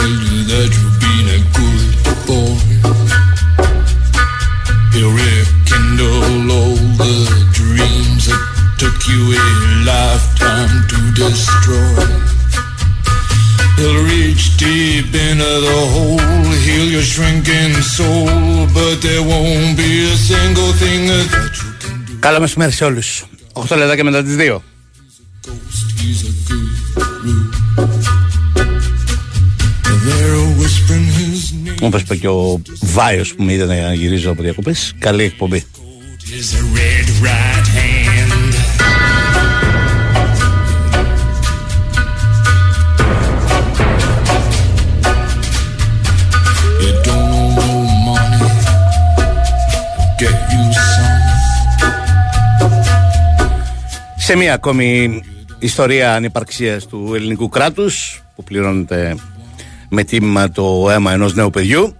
tell you that you've been a good boy. He'll rekindle all the dreams that took you a lifetime to destroy. He'll reach deep into the hole, heal your shrinking soul, but there won't be a single thing that you can do. Καλό μεσημέρι σε όλους. 8 λεπτά και μετά τις 2. His name. Όπως είπε και ο Βάιος που με είδε να γυρίζω από διακοπές. Καλή εκπομπή. Is a red right hand. You don't know money. Get you some. Σε μια ακόμη ιστορία ανυπαρξίας του ελληνικού κράτους που πληρώνεται με τίμημα το αίμα ενός νέου παιδιού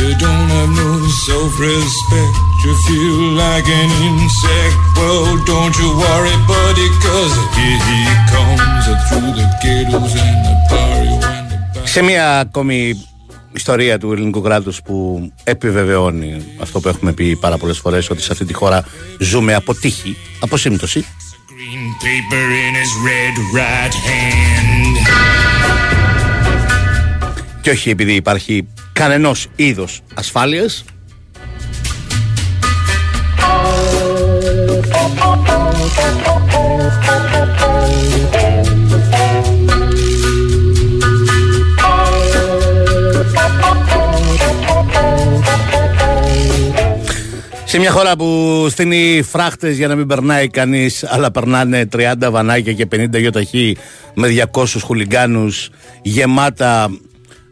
You don't have no self-respect. You feel like an insect. Well, don't you worry, buddy, cause here he comes through the ghettos and the barrio and the back. σε μια ακόμη ιστορία του ελληνικού κράτους που επιβεβαιώνει αυτό που έχουμε πει πάρα πολλές φορές ότι σε αυτή τη χώρα ζούμε από τύχη, από σύμπτωση και όχι επειδή υπάρχει κανενός είδος ασφάλειας. Σε μια χώρα που στείνει φράχτες για να μην περνάει κανείς αλλά περνάνε 30 βανάκια και 50 γιοταχή με 200 χουλιγκάνους γεμάτα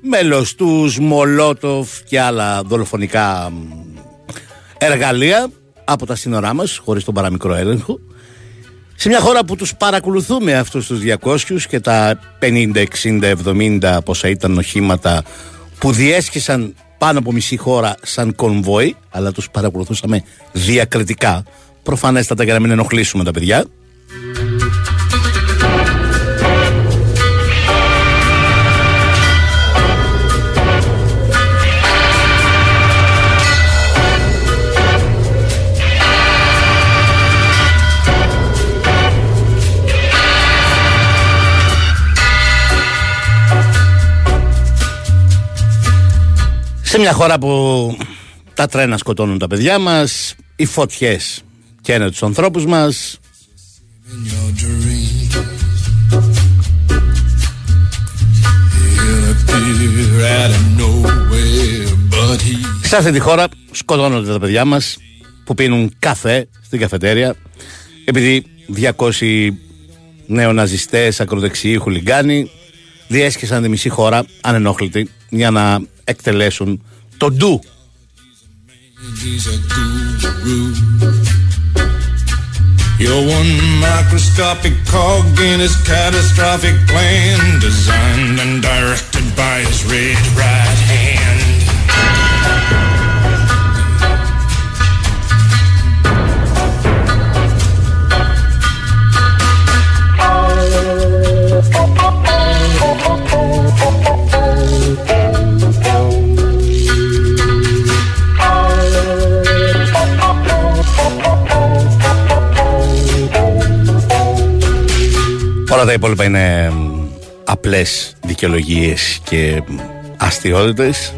μελωστούς, μολότοφ και άλλα δολοφονικά μ, εργαλεία από τα σύνορά μας χωρίς τον παραμικρό έλεγχο. Σε μια χώρα που τους παρακολουθούμε αυτούς τους 200 και τα 50, 60, 70 πόσα ήταν οχήματα που διέσχισαν πάνω από μισή χώρα σαν κονβόι αλλά τους παρακολουθούσαμε διακριτικά προφανέστατα για να μην ενοχλήσουμε τα παιδιά Σε μια χώρα που τα τρένα σκοτώνουν τα παιδιά μας, οι φωτιές καίνε τους ανθρώπους μας, In your dreams. He'll appear out of nowhere, but he σε αυτή τη χώρα σκοτώνονται τα παιδιά μας που πίνουν καφέ στην καφετέρια επειδή 200 νεοναζιστές, ακροδεξιοί, χουλιγκάνοι διέσχισαν τη μισή χώρα ανενόχλητοι για να εκτελέσουν το ντου He's a guru. You're one microscopic cog in his catastrophic plan, designed and directed by his red right hand. Όλα τα υπόλοιπα είναι μ, απλές δικαιολογίες και μ, αστιότητες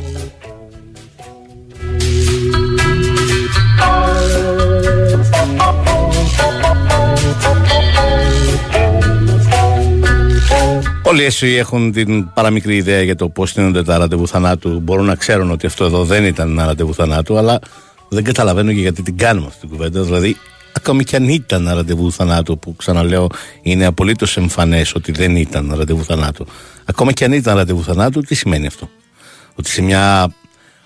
Όλοι όσοι έχουν την παραμικρή ιδέα για το πώς στείνονται τα ραντεβού θανάτου μπορούν να ξέρουν ότι αυτό εδώ δεν ήταν ένα ραντεβού θανάτου, αλλά δεν καταλαβαίνω και γιατί την κάνουμε αυτή την κουβέντα. Δηλαδή, ακόμη κι αν ήταν ραντεβού θανάτου, που ξαναλέω είναι απολύτως εμφανές ότι δεν ήταν ραντεβού θανάτου. Ακόμα κι αν ήταν ραντεβού θανάτου, τι σημαίνει αυτό; Ότι σε μια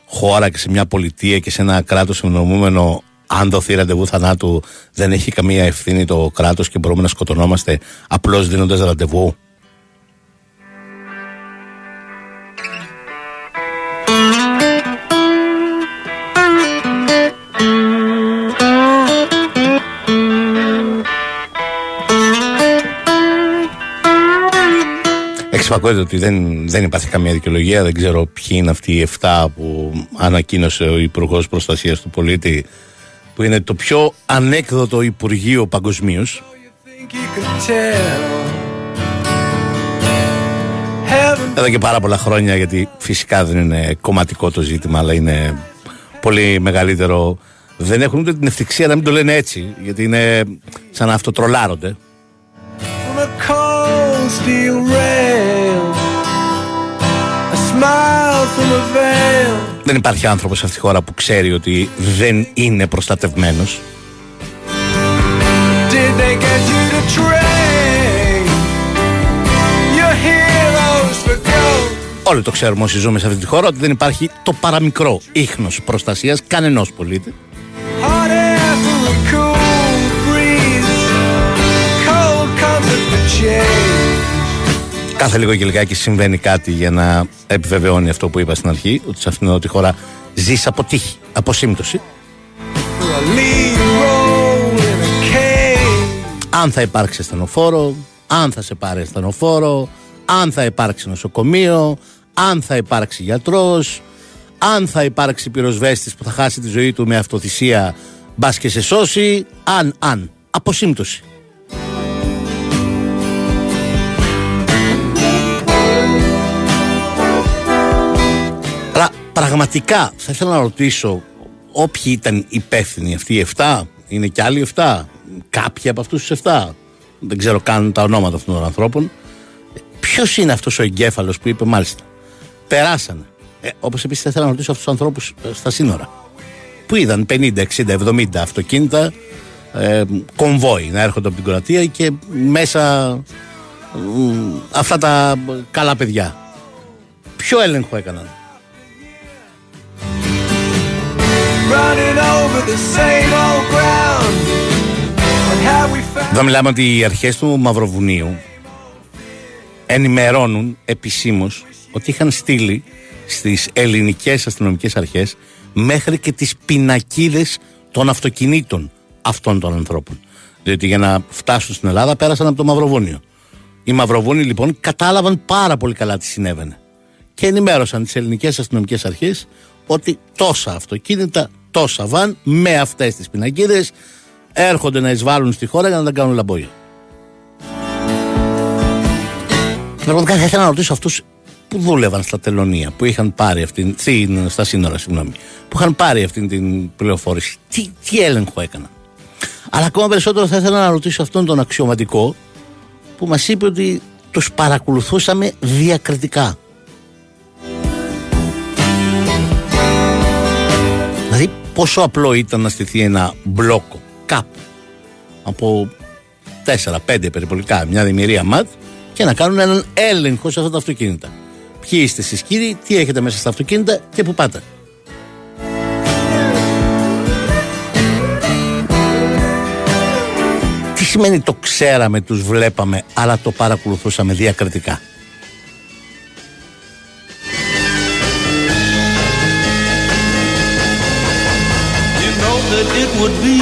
χώρα και σε μια πολιτεία και σε ένα κράτος ευνοούμενο, αν δοθεί ραντεβού θανάτου, δεν έχει καμία ευθύνη το κράτος και μπορούμε να σκοτωνόμαστε απλώς δίνοντας ραντεβού; Εξυπακούεται ότι δεν, δεν υπάρχει καμία δικαιολογία. Δεν ξέρω ποιοι είναι αυτοί οι 7 που ανακοίνωσε ο Υπουργός Προστασίας του Πολίτη, που είναι το πιο ανέκδοτο Υπουργείο παγκοσμίως. Εδώ και πάρα πολλά χρόνια, γιατί φυσικά δεν είναι κομματικό το ζήτημα, αλλά είναι πολύ μεγαλύτερο. Δεν έχουν ούτε την ευτυχία να μην το λένε έτσι, γιατί είναι σαν να αυτοτρολάρονται. Δεν υπάρχει άνθρωπος σε αυτή τη χώρα που ξέρει ότι δεν είναι προστατευμένος. Όλοι το ξέρουμε όσοι ζούμε σε αυτή τη χώρα ότι δεν υπάρχει το παραμικρό ίχνος προστασίας κανενός πολίτη. Κάθε λίγο και λιγάκι συμβαίνει κάτι για να επιβεβαιώνει αυτό που είπα στην αρχή, ότι σε αυτήν τη χώρα ζεις από τύχη, από σύμπτωση. Αν θα υπάρξει στενοφόρο, αν θα σε πάρει στενοφόρο, αν θα υπάρξει νοσοκομείο, αν θα υπάρξει γιατρός, αν θα υπάρξει πυροσβέστης που θα χάσει τη ζωή του με αυτοθυσία μπας και σε σώσει, αν, αν, από σύμπτωση. Πραγματικά θα ήθελα να ρωτήσω όποιοι ήταν υπεύθυνοι αυτοί οι 7, είναι και άλλοι 7, κάποιοι από αυτούς τους 7, δεν ξέρω καν τα ονόματα αυτών των ανθρώπων. Ποιος είναι αυτός ο εγκέφαλος που είπε, μάλιστα, περάσανε. Ε, Όπως επίσης θα ήθελα να ρωτήσω αυτούς τους ανθρώπους ε, στα σύνορα. Που είδαν 50, 60, 70 αυτοκίνητα, ε, κομβόι να έρχονται από την Κροατία και μέσα αυτά τα καλά παιδιά. Ποιο έλεγχο έκαναν; Εδώ μιλάμε ότι οι αρχές του Μαυροβουνίου ενημερώνουν επισήμως ότι είχαν στείλει στις ελληνικές αστυνομικές αρχές μέχρι και τις πινακίδες των αυτοκινήτων αυτών των ανθρώπων. Διότι για να φτάσουν στην Ελλάδα πέρασαν από το Μαυροβούνιο. Οι Μαυροβούνιοι λοιπόν κατάλαβαν πάρα πολύ καλά τι συνέβαινε και ενημέρωσαν τις ελληνικές αστυνομικές αρχές ότι τόσα αυτοκίνητα τόσα βαν με αυτές τις πινακίδες έρχονται να εισβάλλουν στη χώρα για να τα κάνουν λαμπόγια. Πραγματικά θα ήθελα να ρωτήσω αυτούς που δούλευαν στα τελωνία, που είχαν πάρει αυτήν, στα σύνορα, συγγνώμη, που είχαν πάρει αυτήν την πληροφόρηση, τι, τι έλεγχο έκαναν. Αλλά ακόμα περισσότερο θα ήθελα να ρωτήσω αυτόν τον αξιωματικό που μας είπε ότι τους παρακολουθούσαμε διακριτικά. Πόσο απλό ήταν να στηθεί ένα μπλόκο κάπου από 4-5 περιπολικά, μια δημιουργία ΜΑΤ και να κάνουν έναν έλεγχο σε αυτά τα αυτοκίνητα. Ποιοι είστε εσείς κύριοι, τι έχετε μέσα στα αυτοκίνητα και πού πάτε. Τι σημαίνει το ξέραμε, τους βλέπαμε, αλλά το παρακολουθούσαμε διακριτικά.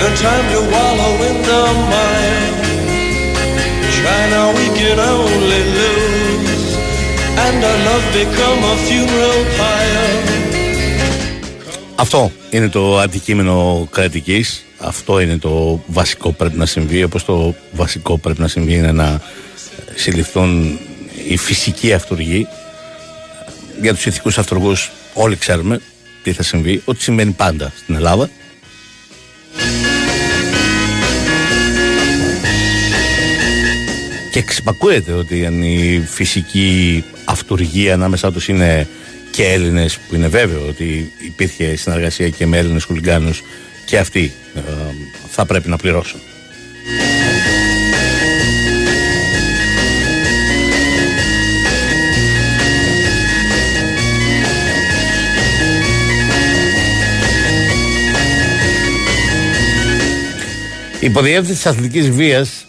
No time to wallow in the mire. Try now, we can only lose. And our love become a funeral pyre. Αυτό είναι το αντικείμενο κρατικής. αυτό είναι το βασικό που πρέπει να συμβεί όπως το βασικό πρέπει να συμβεί είναι να συλληφθούν οι φυσικοί αυτούργοι για τους ηθικούς αυτούργους όλοι ξέρουμε τι θα συμβεί ότι συμβαίνει πάντα στην Ελλάδα και εξυπακούεται ότι αν η φυσική αυτούργία ανάμεσά τους είναι και Έλληνες που είναι βέβαιο ότι υπήρχε συνεργασία και με Έλληνες χουλιγκάνους και αυτοί ε, θα πρέπει να πληρώσουν. Η υποδιεύθυνση της αθλητικής βίας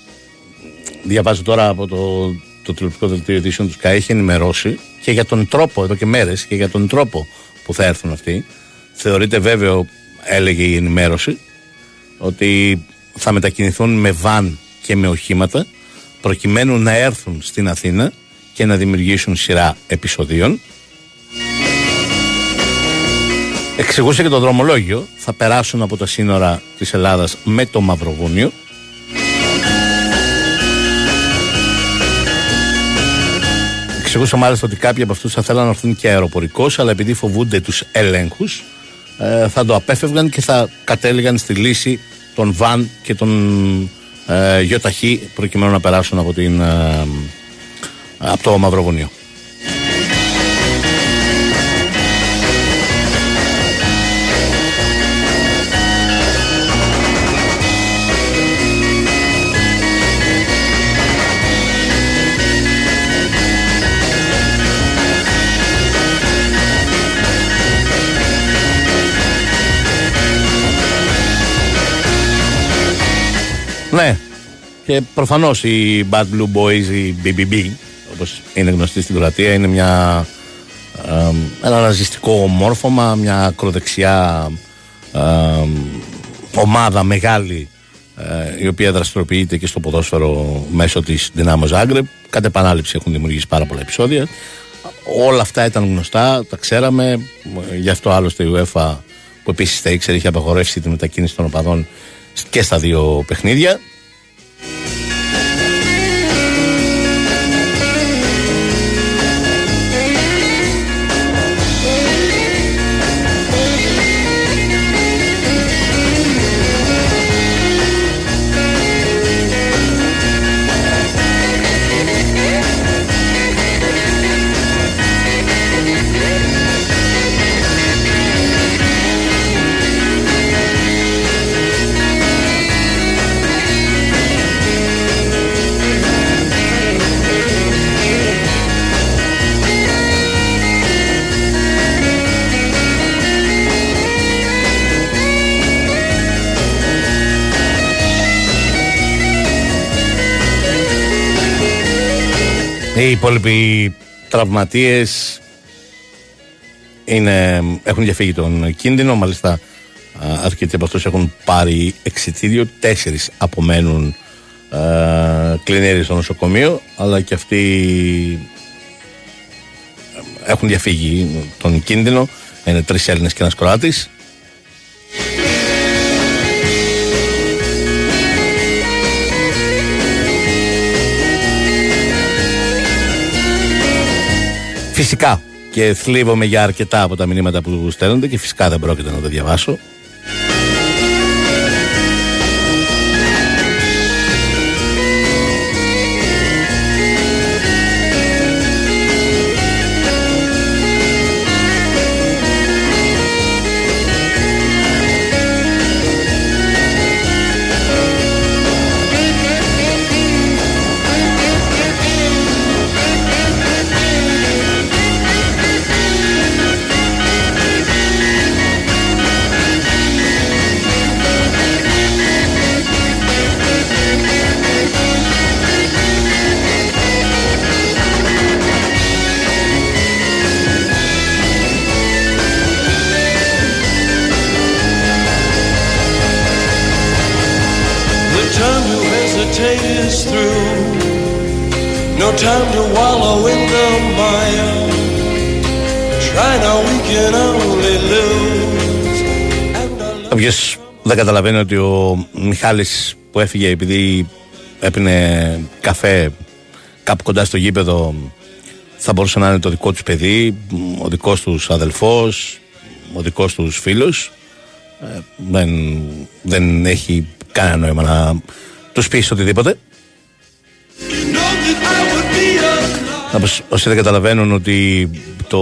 διαβάζω τώρα από το, το τηλεοπτικό δελτίο ειδήσεων τους ΚΑΕ έχει ενημερώσει και για τον τρόπο εδώ και μέρες και για τον τρόπο που θα έρθουν αυτοί θεωρείται βέβαιο έλεγε η ενημέρωση ότι θα μετακινηθούν με βαν και με οχήματα προκειμένου να έρθουν στην Αθήνα και να δημιουργήσουν σειρά επεισοδίων. Εξηγούσε και το δρομολόγιο, θα περάσουν από τα σύνορα της Ελλάδας με το Μαυροβούνιο. Εξηγούσε μάλιστα ότι κάποιοι από αυτούς θα θέλουν να έρθουν και αεροπορικός, αλλά επειδή φοβούνται τους ελέγχους, ε, θα το απέφευγαν και θα κατέληγαν στη λύση των βαν και των ε, γιοταχή προκειμένου να περάσουν από, την, ε, από το Μαυροβουνίο. Ναι. Και προφανώς οι Bad Blue Boys, οι BBB, όπως είναι γνωστοί στην Κροατία, είναι μια, ένα ναζιστικό μόρφωμα, μια ακροδεξιά ομάδα μεγάλη ε, η οποία δραστηριοποιείται και στο ποδόσφαιρο μέσω της Δυνάμω Ζάγκρεπ. Κατ' επανάληψη έχουν δημιουργήσει πάρα πολλά επεισόδια. Όλα αυτά ήταν γνωστά, τα ξέραμε. Γι' αυτό άλλωστε η UEFA που επίσης τα ήξερε είχε απαγορεύσει τη μετακίνηση των οπαδών και στα δύο παιχνίδια. Οι υπόλοιποι τραυματίες έχουν διαφύγει τον κίνδυνο. Μάλιστα, αρκετοί από αυτούς έχουν πάρει εξητήριο. Τέσσερις απομένουν κλινέρι στο νοσοκομείο, αλλά και αυτοί έχουν διαφύγει τον κίνδυνο. Είναι τρεις Έλληνες και ένας Κροάτης. Φυσικά και θλίβομαι για αρκετά από τα μηνύματα που στέλνονται και φυσικά δεν πρόκειται να τα διαβάσω. Time to wallow in the mire. Try now, we can only lose. Κάποιες δεν καταλαβαίνει ότι ο Μιχάλης που έφυγε επειδή έπινε καφέ κάπου κοντά στο γήπεδο θα μπορούσε να είναι το δικό τους παιδί, ο δικός τους αδελφός, ο δικός τους φίλος. Ε, δεν, δεν έχει κανένα νόημα να τους πει οτιδήποτε. Όσοι δεν καταλαβαίνουν ότι το,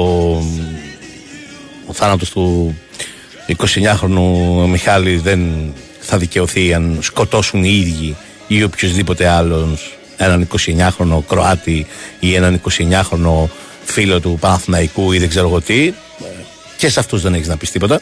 ο θάνατος του 29χρονου Μιχάλη δεν θα δικαιωθεί αν σκοτώσουν οι ίδιοι ή οποιοδήποτε άλλος έναν 29χρονο Κροάτι ή έναν 29χρονο φίλο του Παναθηναϊκού ή δεν ξέρω εγώ τι. Ε, και σε αυτούς δεν έχεις να πεις τίποτα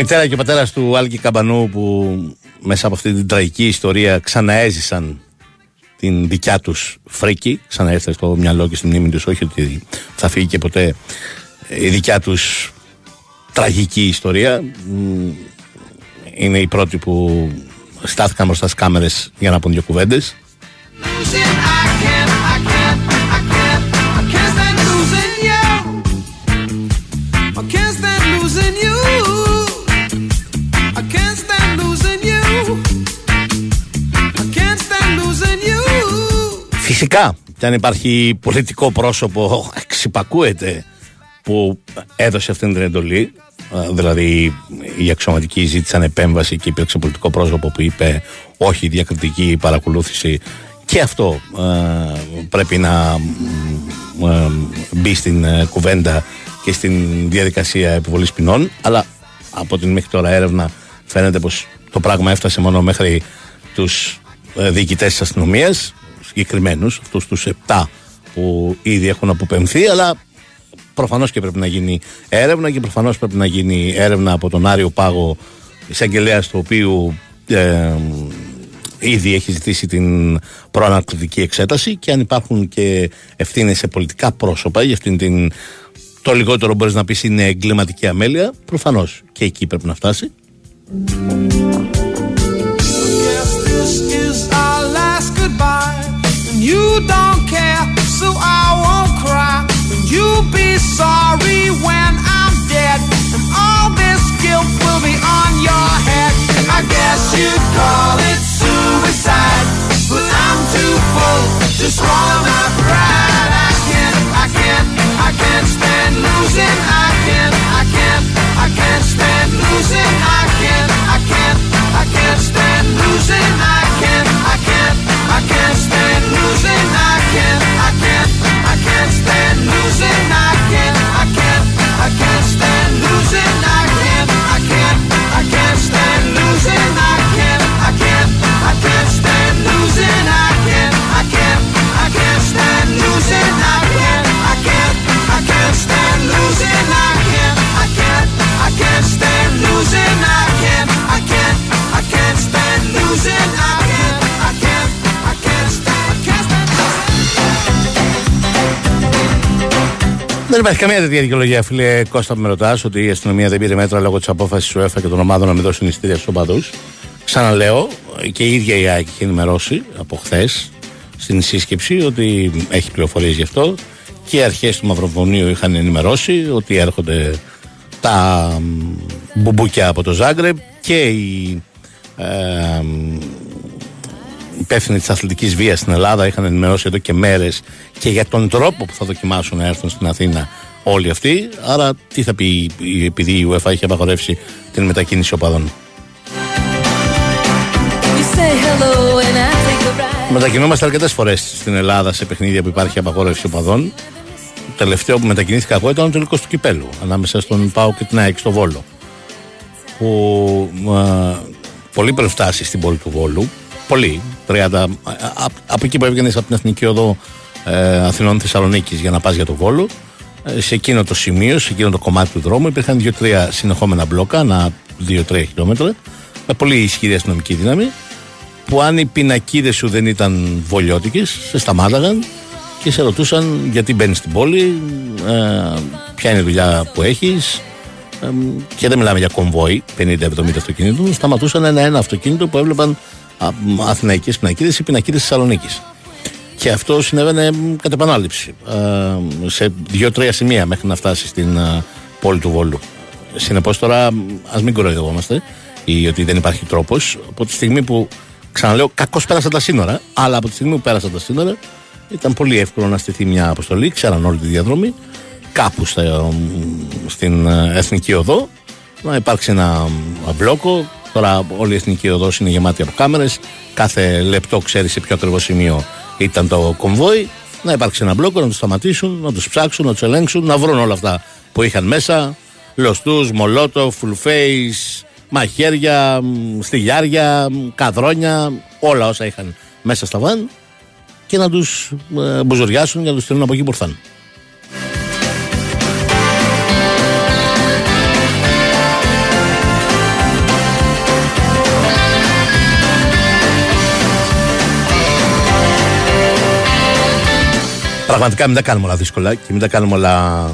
μητέρα και ο πατέρας του Άλκη Καμπανού που μέσα από αυτή την τραγική ιστορία ξαναέζησαν την δικιά τους φρίκη. Ξαναέφτασε στο μυαλό και στη μνήμη τους, όχι ότι θα φύγει και ποτέ η δικιά τους τραγική ιστορία. Είναι οι πρώτοι που στάθηκαν μπροστά στις κάμερες για να πούν δύο κουβέντες. Φυσικά, και αν υπάρχει πολιτικό πρόσωπο, εξυπακούεται που έδωσε αυτή την εντολή. Δηλαδή, οι αξιωματικοί ζήτησαν επέμβαση και υπήρξε πολιτικό πρόσωπο που είπε όχι διακριτική παρακολούθηση. Και αυτό πρέπει να μπει στην ε, κουβέντα και στην διαδικασία επιβολής ποινών. Αλλά από την μέχρι τώρα έρευνα φαίνεται πως το πράγμα έφτασε μόνο μέχρι τους ε, διοικητές της αστυνομίας συγκεκριμένους, αυτούς τους 7 που ήδη έχουν αποπεμφθεί, αλλά προφανώς και πρέπει να γίνει έρευνα και προφανώς πρέπει να γίνει έρευνα από τον Άριο Πάγο εισαγγελέας του οποίου ε, ήδη έχει ζητήσει την προανακριτική εξέταση και αν υπάρχουν και ευθύνες σε πολιτικά πρόσωπα για αυτήν την το λιγότερο μπορείς να πεις είναι εγκληματική αμέλεια προφανώς και εκεί πρέπει να φτάσει You don't care, so I won't cry. You'll be sorry when I'm dead. And all this guilt will be on your head. I guess you'd call it suicide. But I'm too full to swallow my pride. I can't, I can't, I can't stand losing. I can't, I can't, I can't stand losing. I can't, I can't, I can't stand losing. I can't, I can't, I can't stand losing. I can't, I can't, I can't stand losing. I can't, I can't, I can't stand losing. I can't, I can't, I can't stand losing. I can't, I can't, I can't stand losing. I can't, I can't, I can't stand losing. I can't, I can't, I can't stand losing. I can't, I can't, stand losing. I Δεν υπάρχει καμία τέτοια δικαιολογία, φίλε Κώστα, που με ρωτάς ότι η αστυνομία δεν πήρε μέτρα λόγω της απόφασης του ΕΦΑ και των ομάδων να μην δώσουν εισιτήρια στους οπαδούς. Ξαναλέω, και η ίδια η ΑΕΚ έχει ενημερώσει από χθες στην σύσκεψη ότι έχει πληροφορίες γι' αυτό και οι αρχές του Μαυροβουνίου είχαν ενημερώσει ότι έρχονται τα μ, μπουμπούκια από το Ζάγκρεπ και οι ε, μ, υπεύθυνοι της αθλητικής βίας στην Ελλάδα είχαν ενημερώσει εδώ και μέρες και για τον τρόπο που θα δοκιμάσουν να έρθουν στην Αθήνα όλοι αυτοί. Άρα, τι θα πει επειδή η UEFA έχει απαγορεύσει την μετακίνηση οπαδών. You say hello and I take a ride. Μετακινούμαστε αρκετές φορές στην Ελλάδα σε παιχνίδια που υπάρχει απαγόρευση οπαδών. Το τελευταίο που μετακινήθηκα εγώ ήταν ο τελικός του κυπέλου ανάμεσα στον Πάο και την ΑΕΚ στο Βόλο. Που α, πολύ πριν φτάσει στην πόλη του Βόλου, πολύ, 30, α, α, από εκεί που έβγαινες από την Εθνική Οδό ε, Αθηνών Θεσσαλονίκης για να πας για το Βόλο, ε, σε εκείνο το σημείο, σε εκείνο το κομμάτι του δρόμου, υπήρχαν δύο-τρία συνεχόμενα μπλόκα, ανά δύο-τρία χιλιόμετρα, με πολύ ισχυρή αστυνομική δύναμη που αν οι πινακίδες σου δεν ήταν βολιώτικες σε σταμάταγαν και σε ρωτούσαν γιατί μπαίνεις στην πόλη, ε, ποια είναι η δουλειά που έχεις ε, και δεν μιλάμε για κομβόι 50-70 αυτοκινήτων, σταματούσαν ένα-ένα αυτοκίνητο που έβλεπαν αθηναϊκές πινακίδες ή πινακίδες Θεσσαλονίκης. Και αυτό συνέβαινε κατ' επανάληψη ε, σε δύο-τρία σημεία μέχρι να φτάσει στην ε, πόλη του Βόλου. Συνεπώς τώρα, ας μην κοροϊδευόμαστε ή ότι δεν υπάρχει τρόπος. Από τη στιγμή που, ξαναλέω, κακώς πέρασαν τα σύνορα, αλλά από τη στιγμή που πέρασαν τα σύνορα, ήταν πολύ εύκολο να στηθεί μια αποστολή, ξέραν όλη τη διαδρομή, κάπου στην ε, Εθνική Οδό, να υπάρξει ένα μπλόκο. Τώρα όλη η Εθνική Οδός είναι γεμάτη από κάμερες. Κάθε λεπτό ξέρεις σε ποιο ακριβώ σημείο ήταν το κομβόι. Να υπάρξει ένα μπλόκο, να τους σταματήσουν, να τους ψάξουν, να τους ελέγξουν, να βρουν όλα αυτά που είχαν μέσα. Λοστού, μολότο, full face, μαχαίρια, στυλιάρια, καδρόνια, όλα όσα είχαν μέσα στα βαν και να τους ε, μπουζουριάσουν για να τους στείλουν από εκεί που ήρθαν. Πραγματικά μην τα κάνουμε όλα δύσκολα και μην τα κάνουμε όλα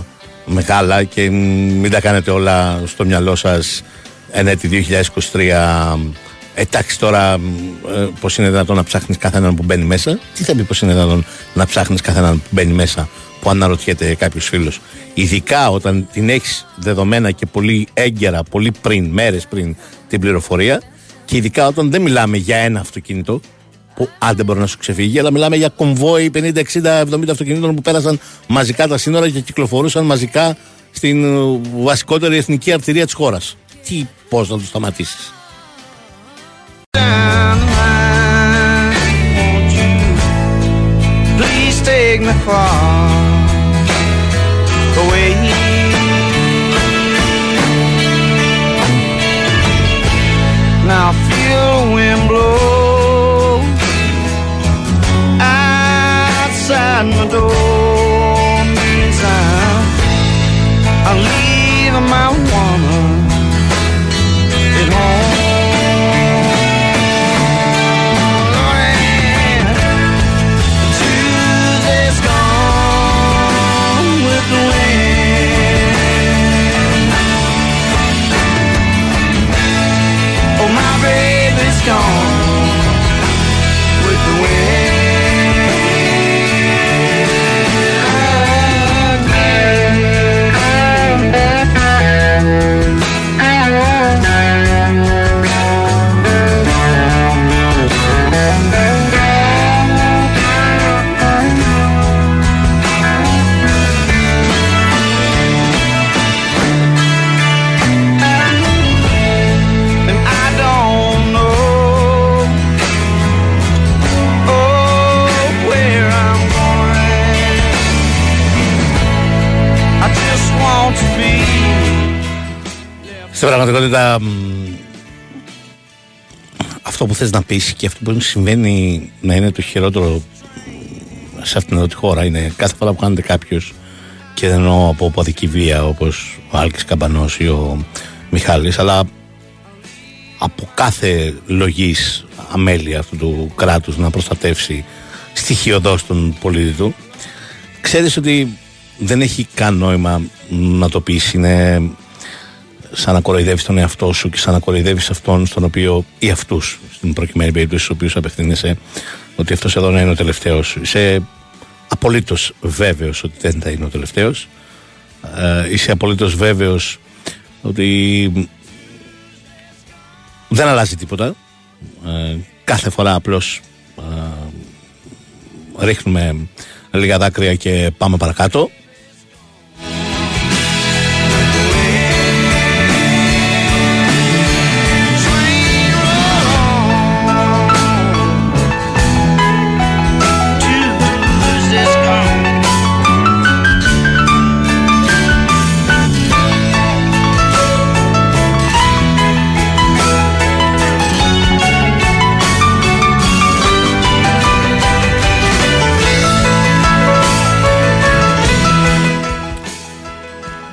μεγάλα και μην τα κάνετε όλα στο μυαλό σας εν έτη 2023 Εντάξει τώρα ε, πώς είναι δυνατόν να ψάχνεις καθέναν που μπαίνει μέσα; Τι θα πει πως είναι δυνατόν να ψάχνεις καθέναν που μπαίνει μέσα Που αναρωτιέται κάποιος φίλος; Ειδικά όταν την έχεις δεδομένα και πολύ έγκαιρα Πολύ πριν, μέρες πριν την πληροφορία Και ειδικά όταν δεν μιλάμε για ένα αυτοκίνητο που άντε μπορεί να σου ξεφύγει, αλλά μιλάμε για κομβόι 50, 60, 70 αυτοκινήτων που πέρασαν μαζικά τα σύνορα και κυκλοφορούσαν μαζικά στην ε, βασικότερη εθνική αρτηρία της χώρας. Τι, πώς να τους σταματήσεις. Now feel outside my door means I'm, I'm leaving my πραγματικότητα μ, αυτό που θες να πεις και αυτό που συμβαίνει να είναι το χειρότερο μ, σε αυτήν εδώ τη χώρα είναι κάθε φορά που κάνετε κάποιος και δεν εννοώ από ποδική βία όπως ο Άλκης Καμπανός ή ο Μιχάλης αλλά από κάθε λογής αμέλεια αυτού του κράτους να προστατεύσει στοιχειοδός τον πολίτη του ξέρεις ότι δεν έχει καν νόημα να το πεις. Είναι σαν να κοροϊδεύεις τον εαυτό σου και σαν να κοροϊδεύεις αυτόν στον οποίο ή αυτούς στην προκειμένη περίπτωση στους οποίους απευθύνεσαι ότι αυτός εδώ να είναι ο τελευταίος είσαι απολύτως βέβαιος ότι δεν θα είναι ο τελευταίος ε, είσαι απολύτως βέβαιος ότι δεν αλλάζει τίποτα. Ε, κάθε φορά απλώς ε, ρίχνουμε λίγα δάκρυα και πάμε παρακάτω.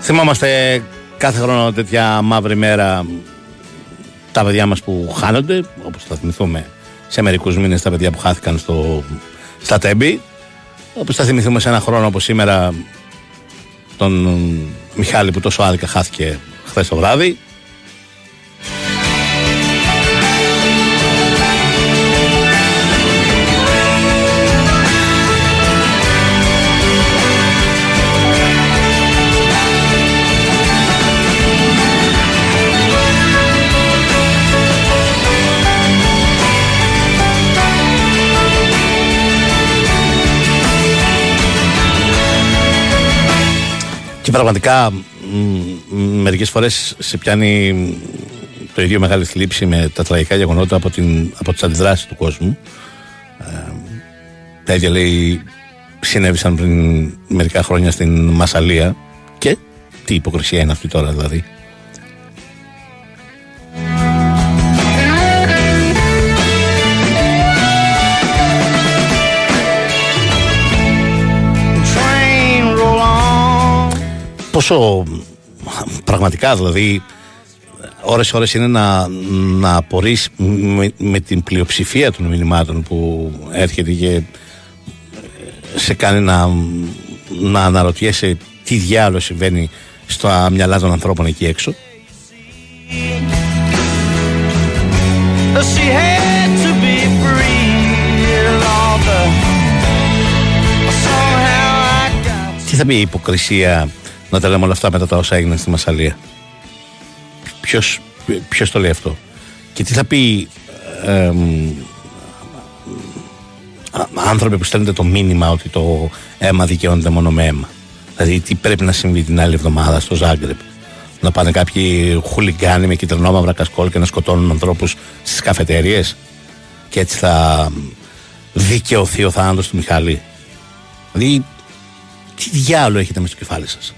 Θυμάμαστε κάθε χρόνο τέτοια μαύρη μέρα τα παιδιά μας που χάνονται, όπως θα θυμηθούμε σε μερικούς μήνες τα παιδιά που χάθηκαν στο, στα Τέμπη. Όπως θα θυμηθούμε σε ένα χρόνο όπως σήμερα τον Μιχάλη που τόσο άδικα χάθηκε χθες το βράδυ. Πραγματικά μερικές φορές σε πιάνει το ίδιο μεγάλη θλίψη με τα τραγικά γεγονότα από, την, από τις αντιδράσεις του κόσμου. Ε, τα ίδια λέει συνέβησαν πριν μερικά χρόνια στην Μασαλία και τι υποκρισία είναι αυτή τώρα δηλαδή. Πόσο πραγματικά δηλαδή ώρες ώρες είναι να, να απορείς με, την πλειοψηφία των μηνυμάτων που έρχεται και σε κάνει να, να αναρωτιέσαι τι διάλογο συμβαίνει στα μυαλά των ανθρώπων εκεί έξω. Τι θα πει η υποκρισία να τα λέμε όλα αυτά μετά τα όσα έγιναν στη Μασαλία. Ποιος, ποιος το λέει αυτό; Και τι θα πει ε, άνθρωποι που στέλνετε το μήνυμα ότι το αίμα δικαιώνεται μόνο με αίμα; Δηλαδή τι πρέπει να συμβεί την άλλη εβδομάδα στο Ζάγκρεπ; Να πάνε κάποιοι χουλιγκάνοι με κυτρινόμαυρα κασκόλ και να σκοτώνουν ανθρώπους στις καφετέριες; Και έτσι θα δικαιωθεί ο θάνατος του Μιχάλη; Δηλαδή τι διάλογο έχετε με στο κεφάλι σας;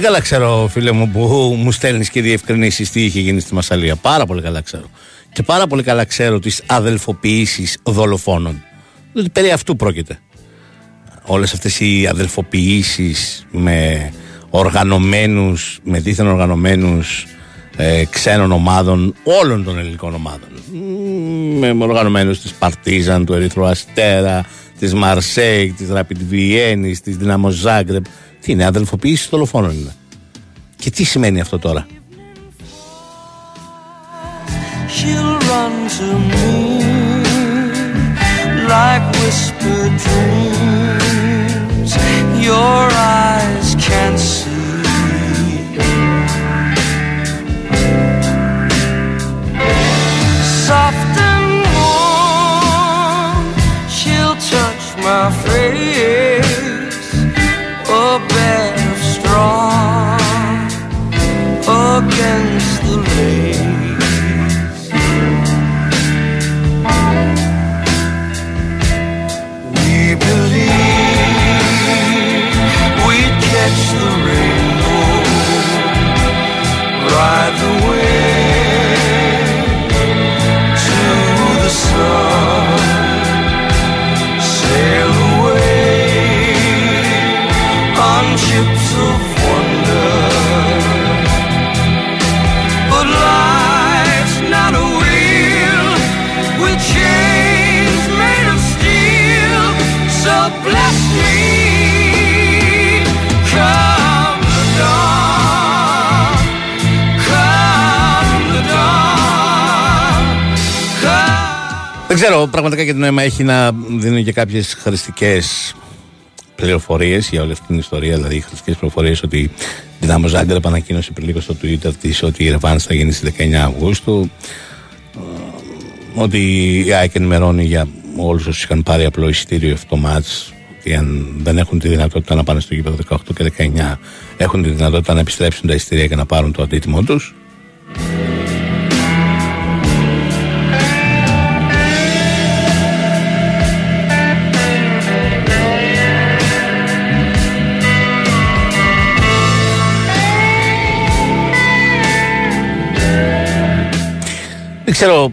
Πολύ καλά ξέρω, φίλε μου, που μου στέλνεις και διευκρινήσεις τι είχε γίνει στη Μασαλία. Πάρα πολύ καλά ξέρω. Και πάρα πολύ καλά ξέρω τις αδελφοποιήσεις δολοφόνων. Διότι περί αυτού πρόκειται. Όλες αυτές οι αδελφοποιήσεις με οργανωμένους, με δίθεν οργανωμένους ε, ξένων ομάδων, όλων των ελληνικών ομάδων. Με οργανωμένους της Παρτίζαν, του Ερυθρού Αστέρα, της Μαρσέικ, της Rapid Βιέννη, της Δυναμό Ζάγκρεπ. Τι είναι, αδελφοποίηση δολοφόνων είναι. Και τι σημαίνει αυτό τώρα; like whispered ride the wind to the sun. Δεν ξέρω, πραγματικά και το νόημα έχει να δίνει και κάποιες χρηστικέ πληροφορίες για όλη αυτή την ιστορία. Δηλαδή, χρηστικέ πληροφορίες ότι η Δυνάμο Ζάγκρεπ ανακοίνωσε πριν λίγο στο Twitter της ότι η Ρεβάνς θα γίνει στις 19 Αυγούστου. Ε, ότι η ΑΕΚ ενημερώνει για όλους όσους είχαν πάρει απλό εισιτήριο αυτό μάτς ότι αν δεν έχουν τη δυνατότητα να πάνε στο γήπεδο 18 και 19 έχουν τη δυνατότητα να επιστρέψουν τα εισιτήρια και να πάρουν το αντίτιμο τους ξέρω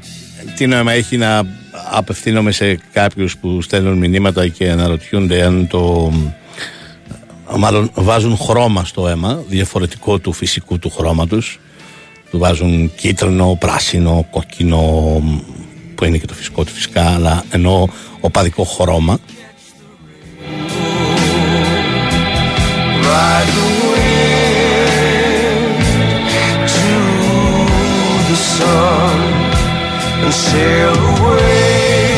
τι νόημα έχει να απευθύνομαι σε κάποιους που στέλνουν μηνύματα και αναρωτιούνται αν το μάλλον βάζουν χρώμα στο αίμα διαφορετικό του φυσικού του χρώματος. Του βάζουν κίτρινο, πράσινο, κόκκινο που είναι και το φυσικό του φυσικά αλλά ενώ οπαδικό χρώμα and sail away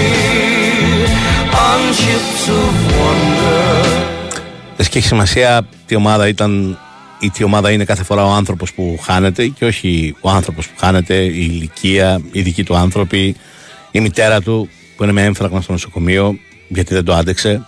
on ships of wonder. και έχει σημασία τι ομάδα ήταν ή τι ομάδα είναι κάθε φορά ο άνθρωπος που χάνεται και όχι ο άνθρωπος που χάνεται, η ηλικία, οι δικοί του άνθρωποι, η μητέρα του που είναι με έμφραγμα στο νοσοκομείο γιατί δεν το άντεξε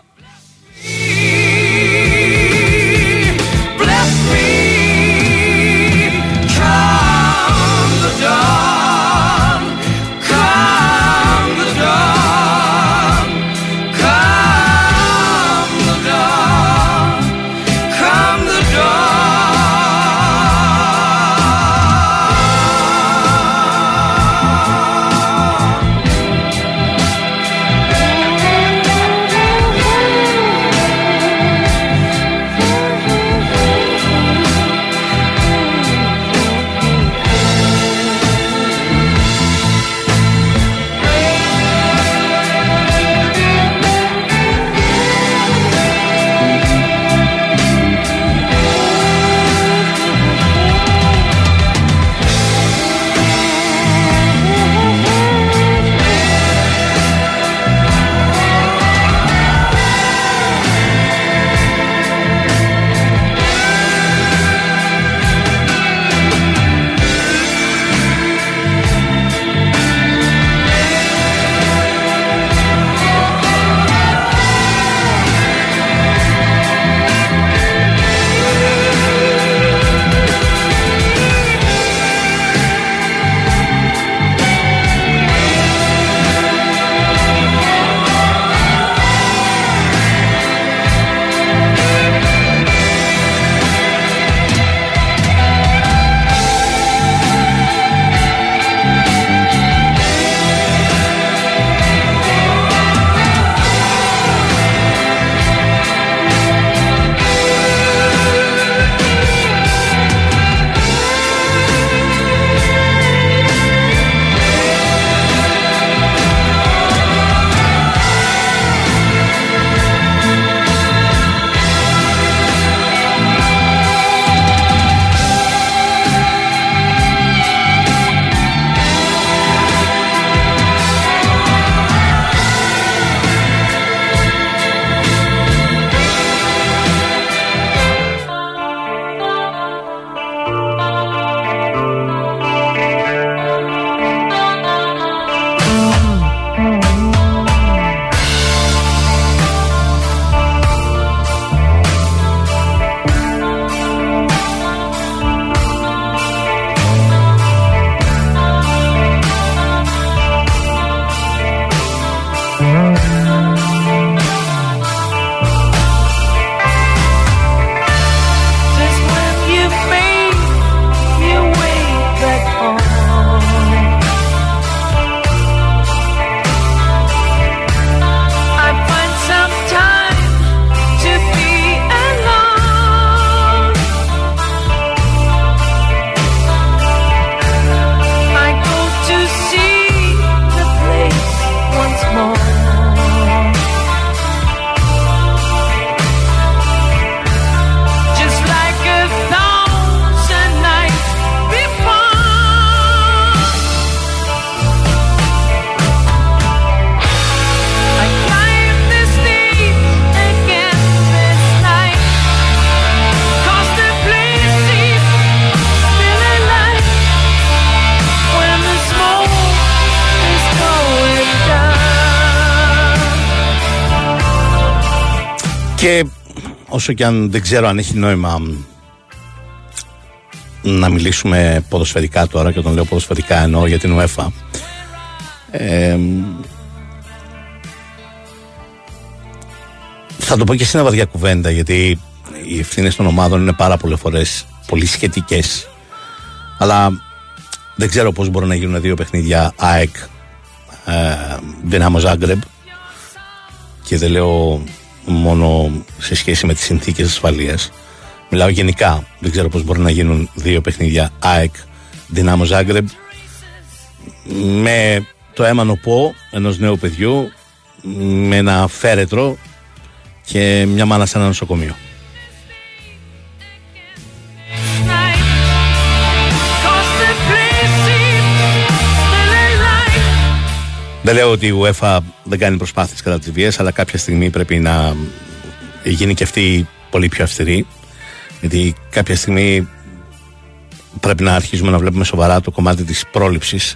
όσο και αν δεν ξέρω αν έχει νόημα να μιλήσουμε ποδοσφαιρικά τώρα και όταν λέω ποδοσφαιρικά εννοώ για την UEFA ε, θα το πω και στην βαριά κουβέντα γιατί οι ευθύνες των ομάδων είναι πάρα πολλές φορές πολύ σχετικές. Αλλά δεν ξέρω πώς μπορούν να γίνουν δύο παιχνίδια ΑΕΚ ε, Δυνάμο Ζάγκρεμπ και δεν λέω μόνο σε σχέση με τις συνθήκες ασφαλείας μιλάω γενικά δεν ξέρω πως μπορεί να γίνουν δύο παιχνίδια ΑΕΚ Δυνάμο Ζάγκρεμπ με το αίμα νοπό ενός νέου παιδιού με ένα φέρετρο και μια μάνα σε ένα νοσοκομείο. Δεν λέω ότι η UEFA δεν κάνει προσπάθειες κατά τις βίες αλλά κάποια στιγμή πρέπει να γίνει και αυτή πολύ πιο αυστηρή. Γιατί κάποια στιγμή πρέπει να αρχίσουμε να βλέπουμε σοβαρά το κομμάτι της πρόληψης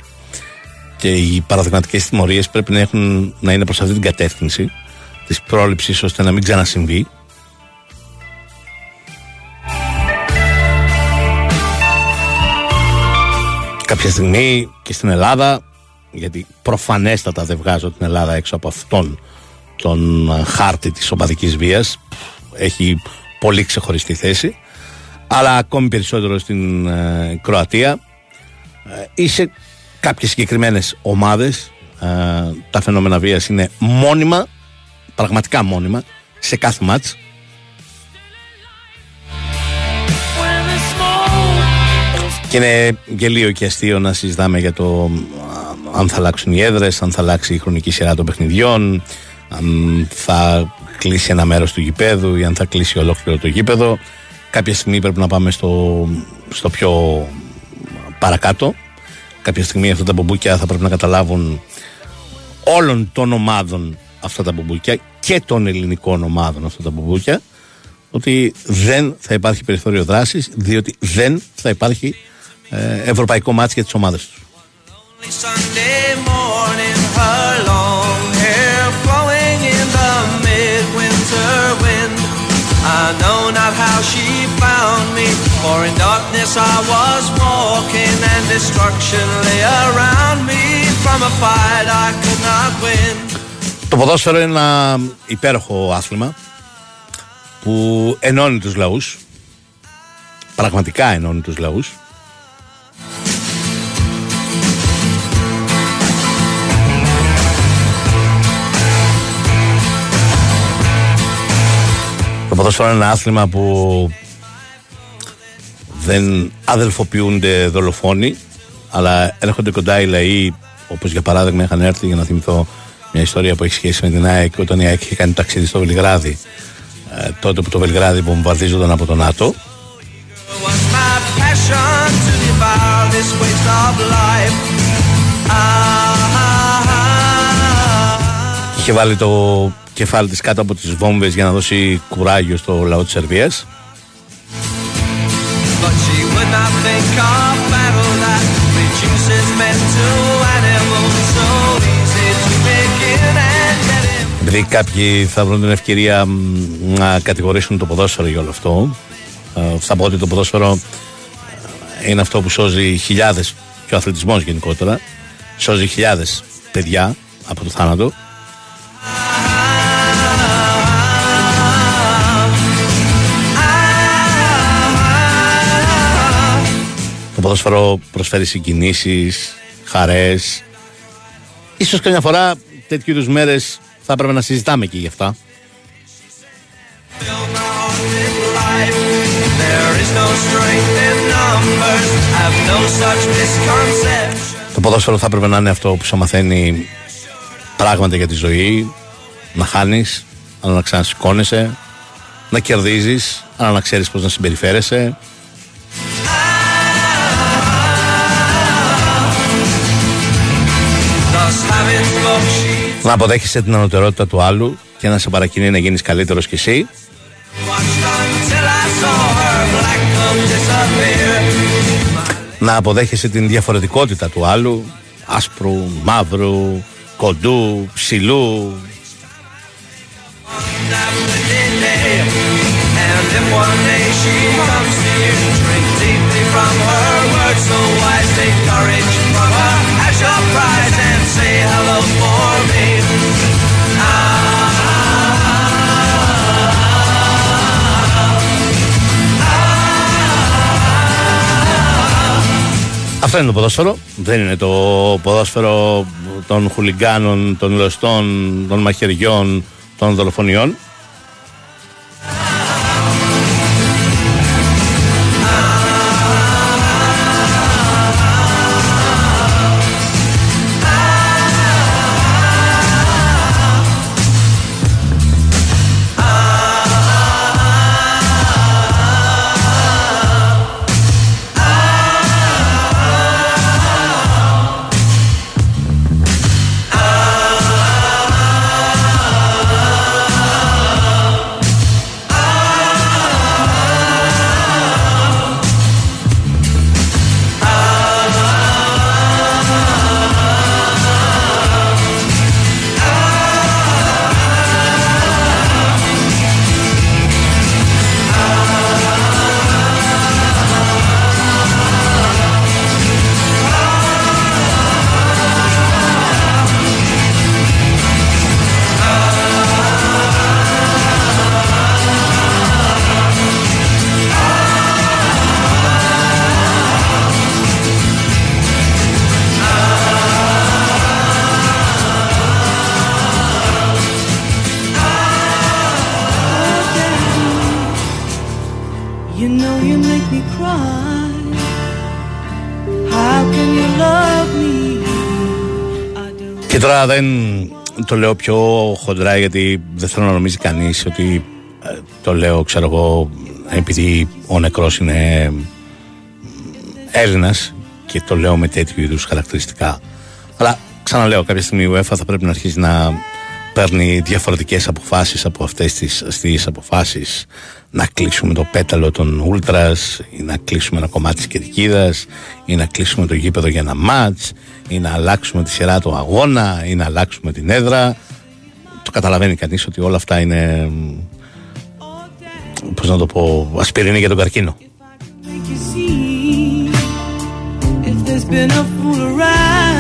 και οι παραδειγματικές τιμωρίες πρέπει να, έχουν, να είναι προς αυτή την κατεύθυνση της πρόληψης ώστε να μην ξανασυμβεί. Κάποια στιγμή και στην Ελλάδα γιατί προφανέστατα δεν βγάζω την Ελλάδα έξω από αυτόν τον ε, χάρτη της οπαδικής βίας. Έχει πολύ ξεχωριστή θέση. Αλλά ακόμη περισσότερο στην ε, Κροατία. Ε, ή σε κάποιες συγκεκριμένες ομάδες. Ε, τα φαινόμενα βίας είναι μόνιμα πραγματικά μόνιμα σε κάθε μάτς. Και είναι γελίο και αστείο να συζητάμε για το αν θα αλλάξουν οι έδρες, αν θα αλλάξει η χρονική σειρά των παιχνιδιών, αν θα κλείσει ένα μέρος του γηπέδου ή αν θα κλείσει ολόκληρο το γήπεδο. Κάποια στιγμή πρέπει να πάμε στο, στο πιο παρακάτω. Κάποια στιγμή αυτά τα μπομπούκια θα πρέπει να καταλάβουν όλων των ομάδων αυτά τα μπομπούκια και των ελληνικών ομάδων αυτά τα μπομπούκια ότι δεν θα υπάρχει περιθώριο δράσης διότι δεν θα υπάρχει ε, ευρωπαϊκό μάτι για τις ομάδες τους. Το ποδόσφαιρο είναι ένα υπέροχο άθλημα που ενώνει τους λαούς. Πραγματικά ενώνει τους λαούς. Το ποδόσφαιρο είναι ένα άθλημα που δεν αδελφοποιούνται δολοφόνοι, αλλά έρχονται κοντά οι λαοί, όπως για παράδειγμα είχαν έρθει για να θυμηθώ μια ιστορία που έχει σχέση με την ΑΕΚ όταν η ΑΕΚ είχε κάνει ταξίδι στο Βελιγράδι ε, τότε που το Βελιγράδι βομβαρδίζονταν από τον ΝΑΤΟ είχε βάλει το κεφάλι της κάτω από τις βόμβες για να δώσει κουράγιο στο λαό της Σερβίας. Επειδή κάποιοι θα βρουν την ευκαιρία να κατηγορήσουν το ποδόσφαιρο για όλο αυτό, ε, θα πω ότι το ποδόσφαιρο ε, είναι αυτό που σώζει χιλιάδες και ο αθλητισμός γενικότερα σώζει χιλιάδες παιδιά από το θάνατο ποδόσφαιρο προσφέρει συγκινήσεις, χαρές. Ίσως καμιά φορά τέτοιου είδους μέρες θα έπρεπε να συζητάμε και γι' αυτά. Το ποδόσφαιρο θα έπρεπε να είναι αυτό που σου μαθαίνει πράγματα για τη ζωή, να χάνεις, αλλά να ξανασηκώνεσαι, να κερδίζεις, αλλά να ξέρεις πώς να συμπεριφέρεσαι, Να αποδέχεσαι την ανωτερότητα του άλλου και να σε παρακινεί να γίνεις καλύτερος κι εσύ. Να αποδέχεσαι την διαφορετικότητα του άλλου, άσπρου, μαύρου, κοντού, ψηλού. If one day Αυτό είναι το ποδόσφαιρο. Δεν είναι το ποδόσφαιρο των χουλιγκάνων, των λωστών, των μαχαιριών, των δολοφονιών. Τώρα δεν το λέω πιο χοντρά γιατί δεν θέλω να νομίζει κανείς ότι ε, το λέω ξέρω εγώ επειδή ο νεκρός είναι Έλληνας και το λέω με τέτοιου είδους χαρακτηριστικά. Αλλά ξαναλέω κάποια στιγμή η UEFA θα πρέπει να αρχίσει να παίρνει διαφορετικές αποφάσεις από αυτές τις αστείες αποφάσεις να κλείσουμε το πέταλο των Ούλτρας ή να κλείσουμε ένα κομμάτι της Κερκίδας ή να κλείσουμε το γήπεδο για ένα μάτς ή να αλλάξουμε τη σειρά του αγώνα ή να αλλάξουμε την έδρα το καταλαβαίνει κανείς ότι όλα αυτά είναι πώς να το πω ασπιρίνη για τον καρκίνο Make you see if there's been a fool around.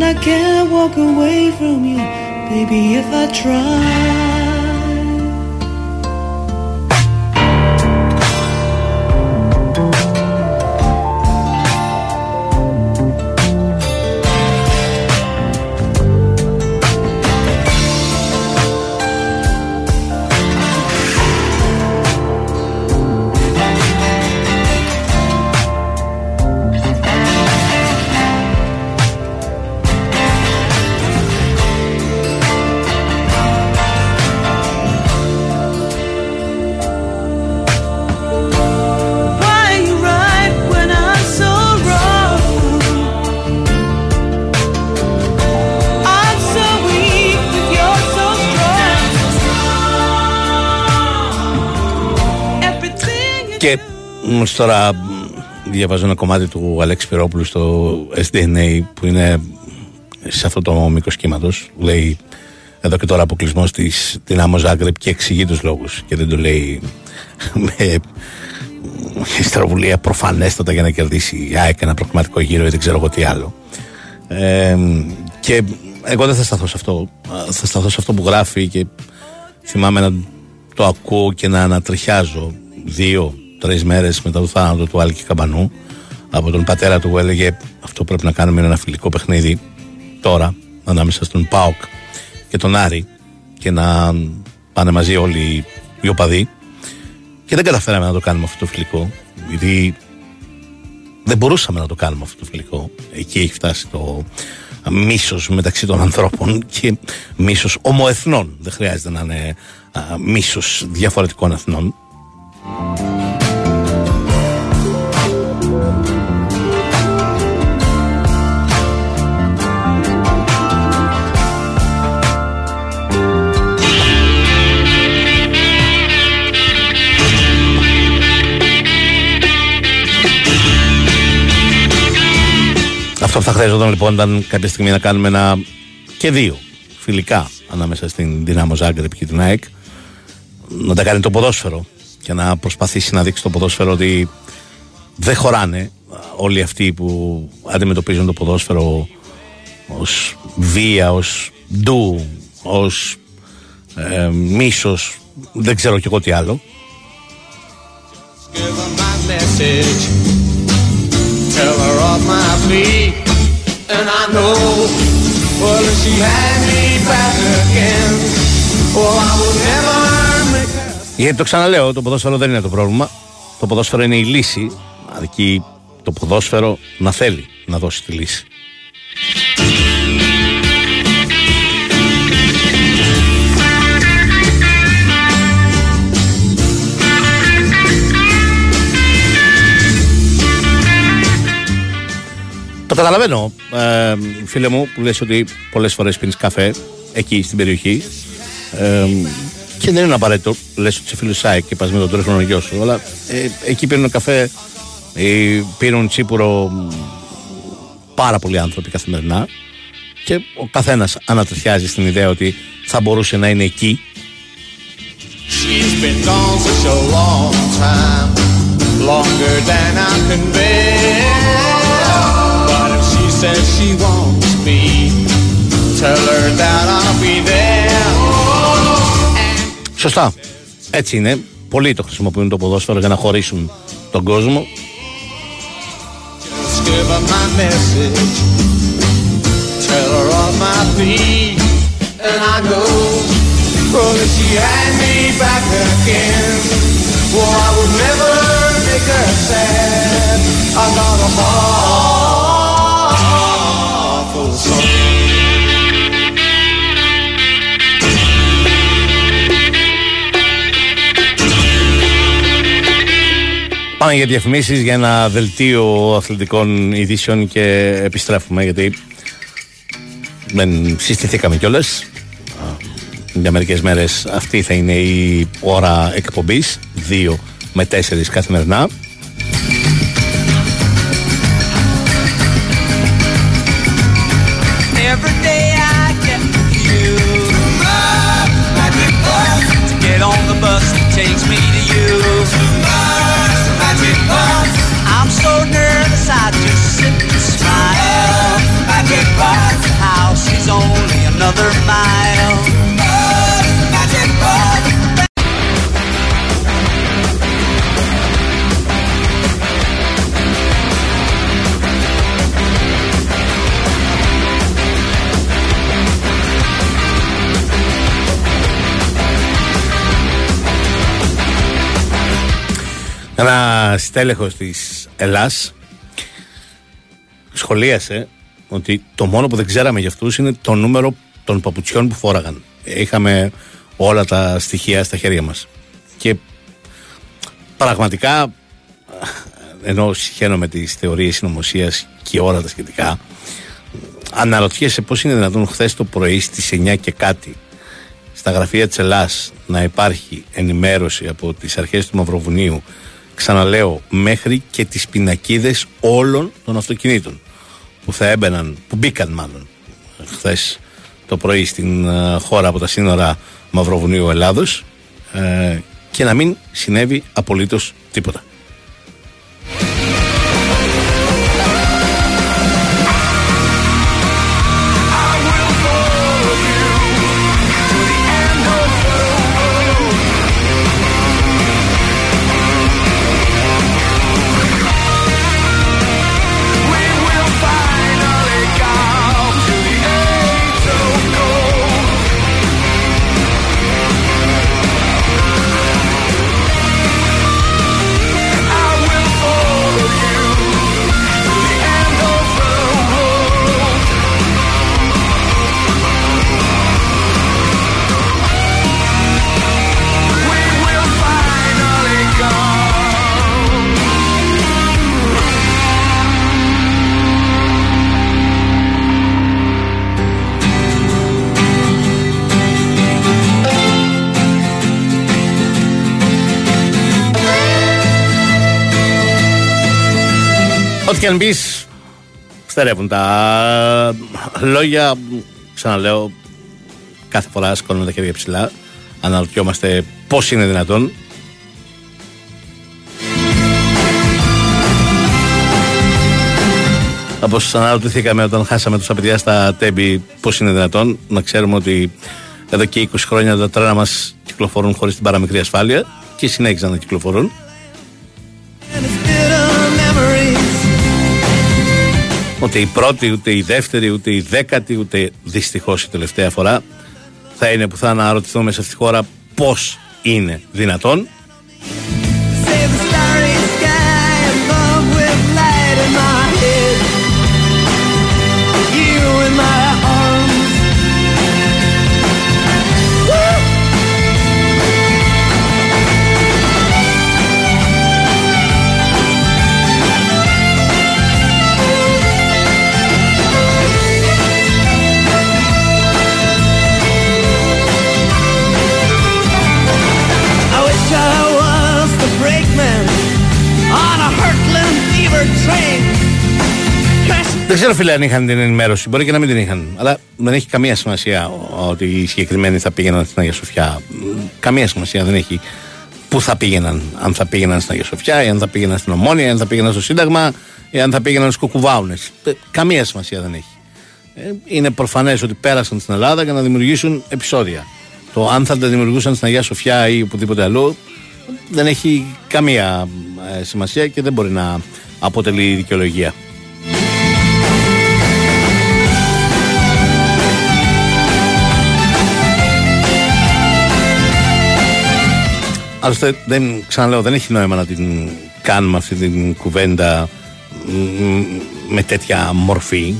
And I can't walk away from you, baby, if I try. Τώρα μ, διαβάζω ένα κομμάτι του Αλέξη Πυρόπουλου στο SDNA που είναι σε αυτό το μήκος κύματος. Λέει εδώ και τώρα αποκλεισμός της Δυνάμω Ζάγκρεπ και εξηγεί τους λόγους. Και δεν το λέει με ιστροβουλία προφανέστατα για να κερδίσει η ΑΕΚ ένα προγραμματικό γύρο ή δεν ξέρω εγώ τι άλλο. Ε, και εγώ δεν θα σταθώ σε αυτό. Θα σταθώ σε αυτό που γράφει και θυμάμαι να το ακούω και να ανατριχιάζω δύο, τρεις μέρες μετά το θάνατο του Άλκη Καμπανού από τον πατέρα του που έλεγε αυτό πρέπει να κάνουμε είναι ένα φιλικό παιχνίδι τώρα ανάμεσα στον ΠΑΟΚ και τον Άρη και να πάνε μαζί όλοι οι οπαδοί και δεν καταφέραμε να το κάνουμε αυτό το φιλικό γιατί δεν μπορούσαμε να το κάνουμε αυτό το φιλικό. Εκεί έχει φτάσει το μίσος μεταξύ των ανθρώπων και μίσος ομοεθνών. Δεν χρειάζεται να είναι α, μίσος διαφορετικών εθνών Αυτό που θα χρειαζόταν λοιπόν ήταν κάποια στιγμή να κάνουμε ένα και δύο φιλικά ανάμεσα στην Δυνάμο Ζάγκρεπ και την ΑΕΚ. Να τα κάνει το ποδόσφαιρο και να προσπαθήσει να δείξει το ποδόσφαιρο ότι δεν χωράνε όλοι αυτοί που αντιμετωπίζουν το ποδόσφαιρο ως βία, ως ντου, ως ε, μίσος, δεν ξέρω και εγώ τι άλλο. Give her my message. Tell her of my plea. And I know, well, if she had me back again, well, I would never make her. Γιατί το ξαναλέω, το ποδόσφαιρο δεν είναι το πρόβλημα. Το ποδόσφαιρο είναι η λύση. Αρκεί το ποδόσφαιρο να θέλει να δώσει τη λύση. Το καταλαβαίνω, ε, φίλε μου, που λες ότι πολλές φορές πίνεις καφέ εκεί στην περιοχή ε, και δεν είναι απαραίτητο, λες ότι είσαι φίλος ΣΑΕΚ και πας με τον τρέχρονο γιο σου, αλλά ε, εκεί πίνουν καφέ ή πίνουν τσίπουρο μ, πάρα πολλοί άνθρωποι καθημερινά και ο καθένας ανατριχιάζει στην ιδέα ότι θα μπορούσε να είναι εκεί She's been gone such a long time, longer than I can bear. But if she says she wants me, tell her that I'll be there. Σωστά. Έτσι είναι. Πολλοί το χρησιμοποιούν το ποδόσφαιρο για να χωρίσουν τον κόσμο. Just give her my message, tell her of my plea, and I know, well, if she had me back again, well, I would never make her sad. I got a heart Πάμε για διαφημίσεις για ένα δελτίο αθλητικών ειδήσεων και επιστρέφουμε γιατί δεν συστηθήκαμε κιόλας. Α, Για μερικές μέρες αυτή θα είναι η ώρα εκπομπής, 2 με 4 καθημερινά. Στέλεχος της Ελλάς σχολίασε ότι το μόνο που δεν ξέραμε για αυτούς είναι το νούμερο των παπουτσιών που φόραγαν. Είχαμε όλα τα στοιχεία στα χέρια μας. Και πραγματικά, ενώ συχαίνω με τις θεωρίες συνωμοσίας και όλα τα σχετικά, αναρωτιέσαι πώς είναι δυνατόν χθες το πρωί στις 9 και κάτι στα γραφεία της Ελλάς να υπάρχει ενημέρωση από τις αρχές του Μαυροβουνίου ξαναλέω μέχρι και τις πινακίδες όλων των αυτοκινήτων που θα έμπαιναν, που μπήκαν μάλλον χθες το πρωί στην ε, χώρα από τα σύνορα Μαυροβουνίου Ελλάδος ε, και να μην συνέβη απολύτως τίποτα. Ό,τι και αν μπει Στερεύουν τα λόγια, ξαναλέω, κάθε φορά σκόνουμε τα χέρια ψηλά. Αναρωτιόμαστε πώς είναι δυνατόν. Όπως αναρωτηθήκαμε όταν χάσαμε τους παιδιά στα τέμπη πώς είναι δυνατόν να ξέρουμε ότι εδώ και 20 χρόνια τα τρένα μας κυκλοφορούν χωρίς την παραμικρή ασφάλεια και συνέχιζαν να κυκλοφορούν. Ούτε η πρώτη, ούτε η δεύτερη, ούτε η δέκατη, ούτε δυστυχώς η τελευταία φορά θα είναι που θα αναρωτηθούμε σε αυτή τη χώρα πώς είναι δυνατόν. Ξέρω, φίλε, αν είχαν την ενημέρωση. Μπορεί και να μην την είχαν. Αλλά δεν έχει καμία σημασία ο- ότι οι συγκεκριμένοι θα πήγαιναν στην Αγία Σοφιά. Μ, Καμία σημασία δεν έχει πού θα πήγαιναν. Αν θα πήγαιναν στην Αγία Σοφιά, ή αν θα πήγαιναν στην Ομόνια, ή αν θα πήγαιναν στο Σύνταγμα, ή αν θα πήγαιναν στους Κουκουβάουνες. Καμία σημασία δεν έχει. Ε, Είναι προφανές ότι πέρασαν στην Ελλάδα για να δημιουργήσουν επεισόδια. Το αν θα τα δημιουργούσαν στην Αγία Σοφιά ή οπουδήποτε αλλού δεν έχει καμία ε, σημασία και δεν μπορεί να αποτελεί δικαιολογία. Άλλωστε, δεν, ξαναλέω, δεν έχει νόημα να την κάνουμε αυτή την κουβέντα μ, με τέτοια μορφή.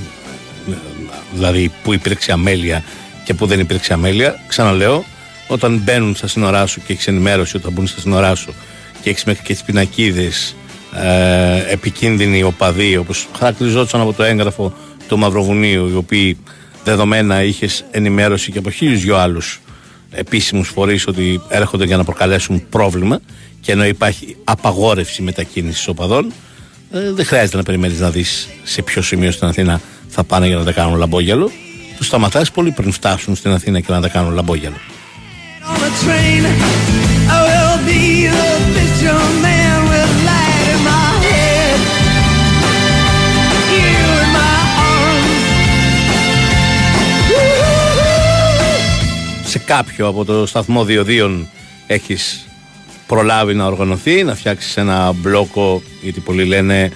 Δηλαδή, που υπήρξε αμέλεια και που δεν υπήρξε αμέλεια. Ξαναλέω, όταν μπαίνουν στα σύνορά σου και έχεις ενημέρωση όταν μπουν στα σύνορά σου και έχεις μέχρι και τις πινακίδες ε, επικίνδυνοι οπαδοί, όπως χαρακτηριζόταν από το έγγραφο του Μαυροβουνίου, οι οποίοι δεδομένα είχες ενημέρωση και από χίλιους δυο άλλους επίσημους φορείς ότι έρχονται για να προκαλέσουν πρόβλημα και ενώ υπάρχει απαγόρευση μετακίνησης οπαδών, ε, δεν χρειάζεται να περιμένεις να δεις σε ποιο σημείο στην Αθήνα θα πάνε για να τα κάνουν λαμπόγιαλο. Τους σταματάς πολύ πριν φτάσουν στην Αθήνα και να τα κάνουν λαμπόγιαλο. Σε κάποιο από το σταθμό διοδίων έχεις προλάβει να οργανωθεί, να φτιάξεις ένα μπλόκο, γιατί πολλοί λένε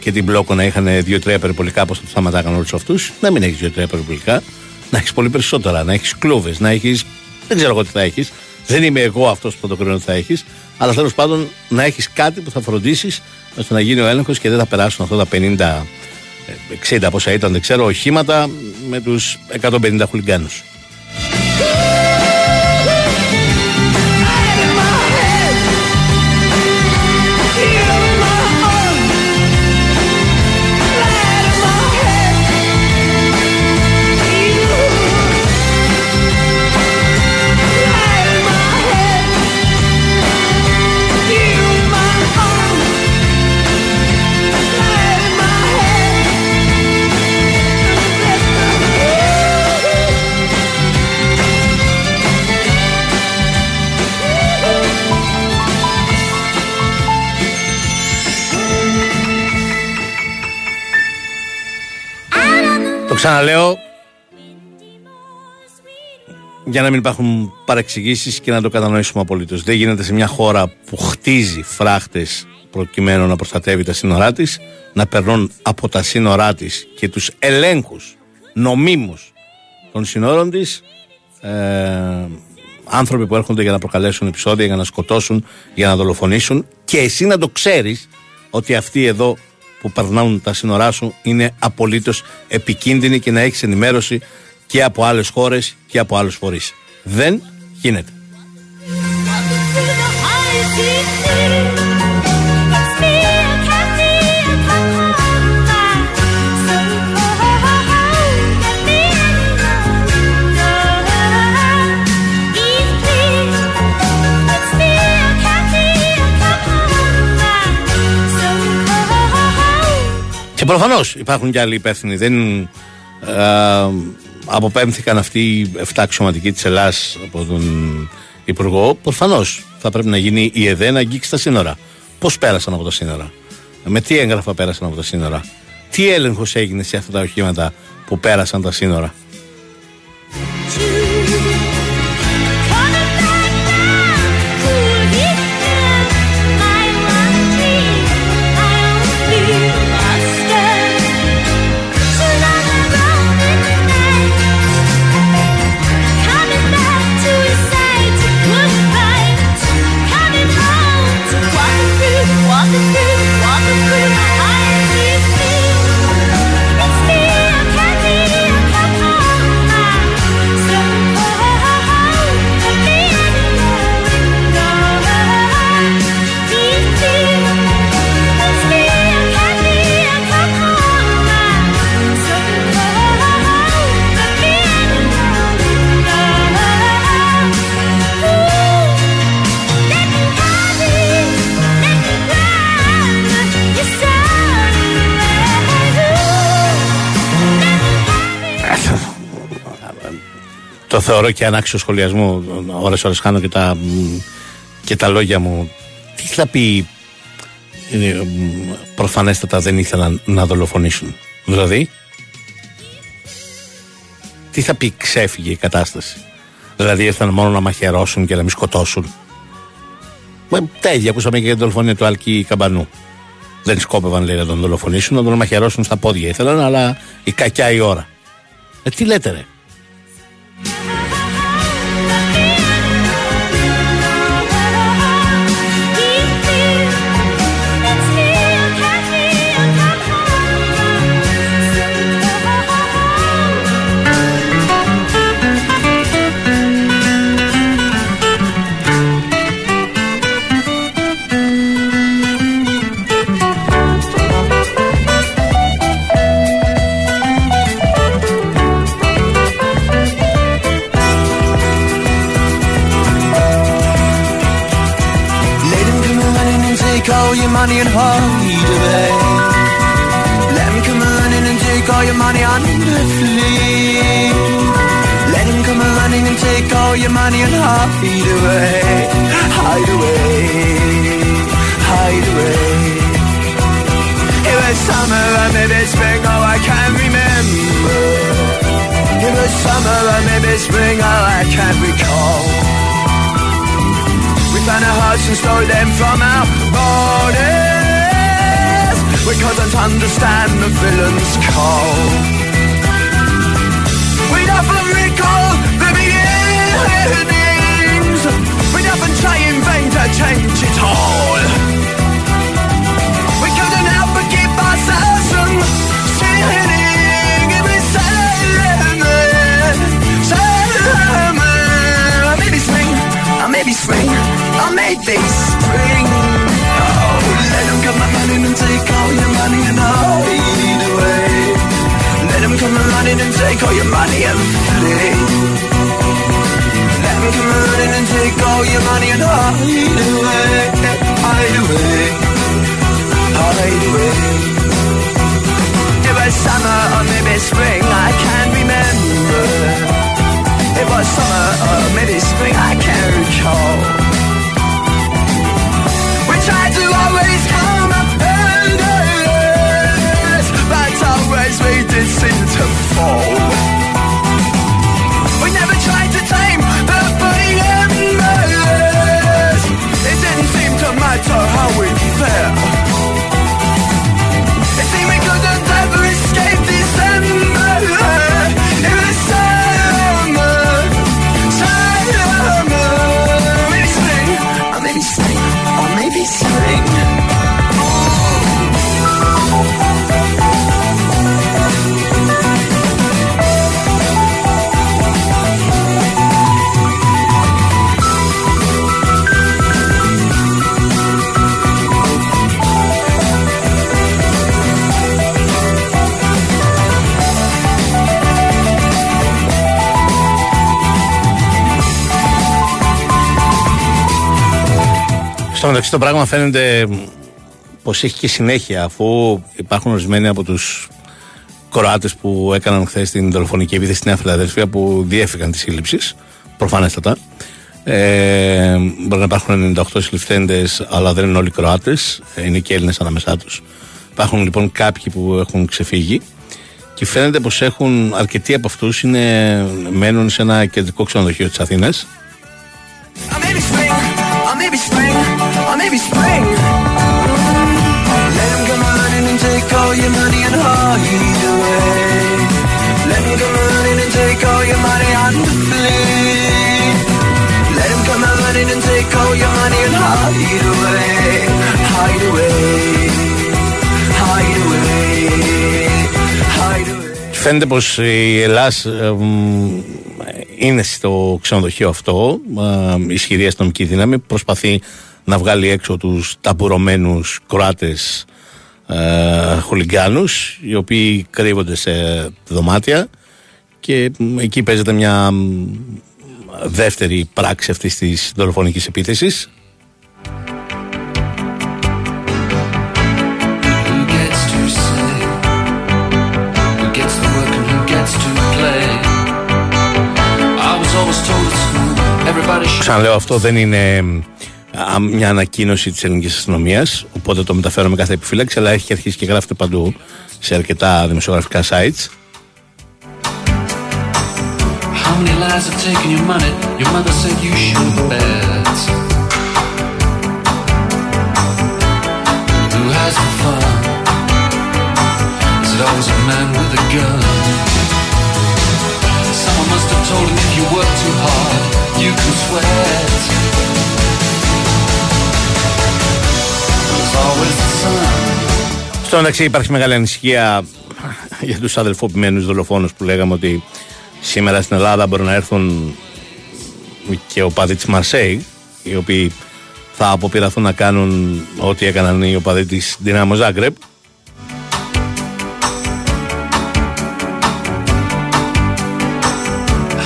και την μπλόκο να είχαν δύο-τρία περιπολικά, πώς θα τους σταματάγαν όλους αυτούς, να μην έχεις δύο-τρία περιπολικά, να έχεις πολύ περισσότερα, να έχεις κλούβες, να έχεις, δεν ξέρω εγώ τι θα έχεις, δεν είμαι εγώ αυτός που θα το κρίνω ότι θα έχεις, αλλά τέλος πάντων να έχεις κάτι που θα φροντίσεις ώστε να γίνει ο έλεγχος και δεν θα περάσουν αυτά τα 50, ε, 60 πόσα ήταν, δεν ξέρω, οχήματα με τους 150 χουλιγκάνους. Ξαναλέω για να μην υπάρχουν παρεξηγήσεις και να το κατανοήσουμε απολύτως. Δεν γίνεται σε μια χώρα που χτίζει φράχτες προκειμένου να προστατεύει τα σύνορά της να περνούν από τα σύνορά της και τους ελέγχους νομίμους των σύνορων της ε, άνθρωποι που έρχονται για να προκαλέσουν επεισόδια, για να σκοτώσουν, για να δολοφονήσουν και εσύ να το ξέρεις ότι αυτοί εδώ που περνάουν τα σύνορά σου είναι απολύτως επικίνδυνοι και να έχεις ενημέρωση και από άλλες χώρες και από άλλους φορείς. Δεν γίνεται. Και Και προφανώς υπάρχουν και άλλοι υπεύθυνοι. Δεν ε, αποπέμφθηκαν αυτοί οι 7 αξιωματικοί της Ελλάδα από τον Υπουργό. Προφανώς θα πρέπει να γίνει η ΕΔΕ να αγγίξει τα σύνορα. Πώς πέρασαν από τα σύνορα, με τι έγγραφα πέρασαν από τα σύνορα, τι έλεγχος έγινε σε αυτά τα οχήματα που πέρασαν τα σύνορα; Το θεωρώ και ανάξιο σχολιασμό. Ώρες ώρες χάνω και τα, και τα λόγια μου. Τι θα πει ε, προφανέστατα δεν ήθελαν να δολοφονήσουν. Δηλαδή, τι θα πει ξέφυγε η κατάσταση. Δηλαδή ήρθαν μόνο να μαχαιρώσουν και να μην σκοτώσουν. Με, τα ίδια ακούσαμε και για την δολοφονία του Αλκή Καμπανού. Δεν σκόπευαν λέει να τον δολοφονήσουν, να τον μαχαιρώσουν στα πόδια ήθελαν, αλλά η κακιά η ώρα. Ε, τι λέτε ρε. Bye. Money and away. Let him come running and take all your money and flee. Let him come running and take all your money and hide away. Hide away. Hide away. It was summer or maybe spring, oh I can't remember. It was summer or maybe spring, oh I can't recall. We found a house and stole them from our borders. We couldn't understand the villain's call. We'd often recall the beginnings. We'd often try in vain to change it all. Or maybe spring. Oh, let them come running and take all your money and hide away. Let them come running and take all your money and flee. Let them come running and take all your money and hide away, hide away, hide away. It was summer or maybe spring, I can't remember. It was summer or maybe spring, I can't recall. Fall. Στο μεταξύ το πράγμα φαίνεται πως έχει και συνέχεια αφού υπάρχουν ορισμένοι από τους Κροάτες που έκαναν χθες την δολοφονική επίθεση στη Νέα Φιλαδέλφια που διέφυγαν της σύλληψης, προφανέστατα. Ε, μπορεί να υπάρχουν 98 συλληφθέντες, αλλά δεν είναι όλοι Κροάτες. Είναι και Έλληνες ανάμεσά τους. Υπάρχουν λοιπόν κάποιοι που έχουν ξεφύγει και φαίνεται πως έχουν αρκετοί από αυτούς μένουν σε ένα κεντρικό ξενοδοχείο της Αθήνας. Or maybe spring, or maybe spring, or maybe spring. Let 'em come running and take all your money and hide away. Let 'em come running and take all your money and flee. Let 'em come running and take all your money and hide away. Hide away. Hide away. Hide away. Φαίνεται πω η Ελλάς ε, μ, είναι στο ξενοδοχείο αυτό. ε, ισχυρή αστυνομική δύναμη. Προσπαθεί να βγάλει έξω τους ταμπουρωμένους Κροάτες ε, χουλιγκάνους οι οποίοι κρύβονται σε δωμάτια και μ, εκεί παίζεται μια μ, δεύτερη πράξη αυτής της δολοφονικής επίθεσης Who gets to say? Who gets to work and who gets to play? I was always told at school everybody should. Ξαναλέω αυτό δεν είναι μ, α, μια ανακοίνωση της ελληνικής αστυνομίας οπότε το μεταφέρω με κάθε επιφύλαξη αλλά έχει αρχίσει και γράφεται παντού σε αρκετά δημοσιογραφικά sites How many lies have taken your money? Your mother said you should bet. Who has the fun? Is it always a man with a gun? Someone must have told him if you work too hard, you can sweat. Στο μεταξύ υπάρχει μεγάλη ανησυχία για τους αδελφοποιημένους δολοφόνους που λέγαμε ότι σήμερα στην Ελλάδα μπορεί να έρθουν και οπαδοί της Μαρσέη οι οποίοι θα αποπειραθούν να κάνουν ό,τι έκαναν οι οπαδοί της Δυνάμω Ζάγκρεπ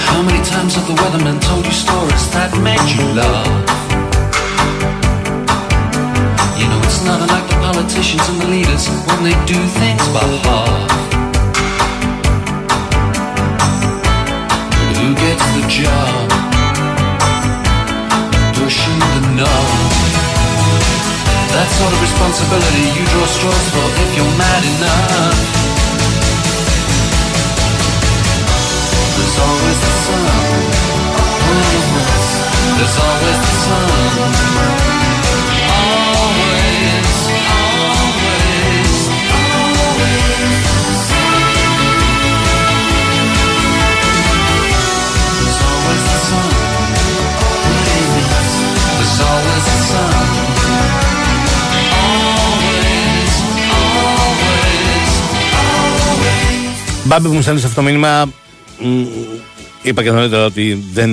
How many times have the weathermen told you stories that made you laugh? Politicians and the leaders when they do things by half. Who gets the job? Pushing the knob. That sort of responsibility you draw straws for if you're mad enough. There's always the sun. There's always the sun. Always, Μπάμπη μου στέλνεις αυτό το μήνυμα μ, είπα και νωρίτερα ότι δεν,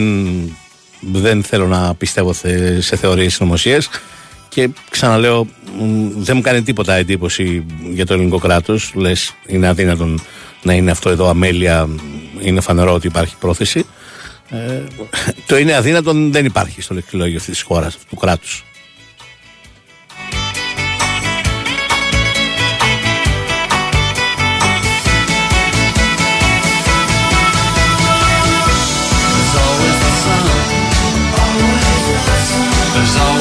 δεν θέλω να πιστεύω θε- σε θεωρίες συνωμοσίες και ξαναλέω μ, δεν μου κάνει τίποτα εντύπωση για το ελληνικό κράτος λες είναι αδύνατον να είναι αυτό εδώ αμέλεια είναι φανερό ότι υπάρχει πρόθεση. Ε, το είναι αδύνατον δεν υπάρχει στο λεξιλόγιο αυτής της χώρας αυτού του κράτους There's always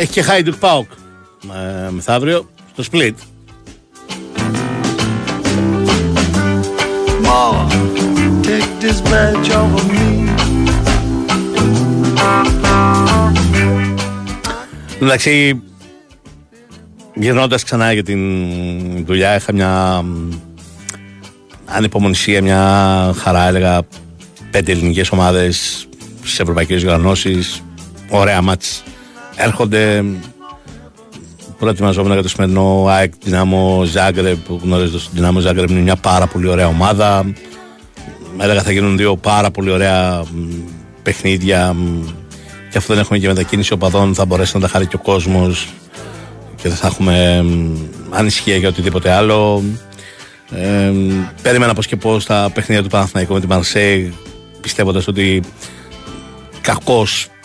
Έχει και Χάιντουκ Πάουκ ε, μεθαύριο στο Σπλίτ. Εντάξει, γυρνώντας ξανά για την δουλειά, είχα μια ανυπομονησία, μια χαρά. Έλεγα πέντε ελληνικές ομάδες στι ευρωπαϊκές οργανώσεις. Ωραία μάτς έρχονται. Προετοιμαζόμουν για το σημερινό ΑΕΚ Δυνάμο Ζάγκρεπ που γνωρίζετε στο Δυνάμο Ζάγκρεπ είναι μια πάρα πολύ ωραία ομάδα. Έλεγα θα γίνουν δύο πάρα πολύ ωραία μ, παιχνίδια μ, και αφού δεν έχουμε και μετακίνηση οπαδών θα μπορέσει να τα χαρεί και ο κόσμος και δεν θα έχουμε μ, ανησυχία για οτιδήποτε άλλο. Ε, περίμενα πως και πως τα παιχνίδια του Παναθηναϊκού με τη Μαρσέη πιστεύοντας ότι κακώς α,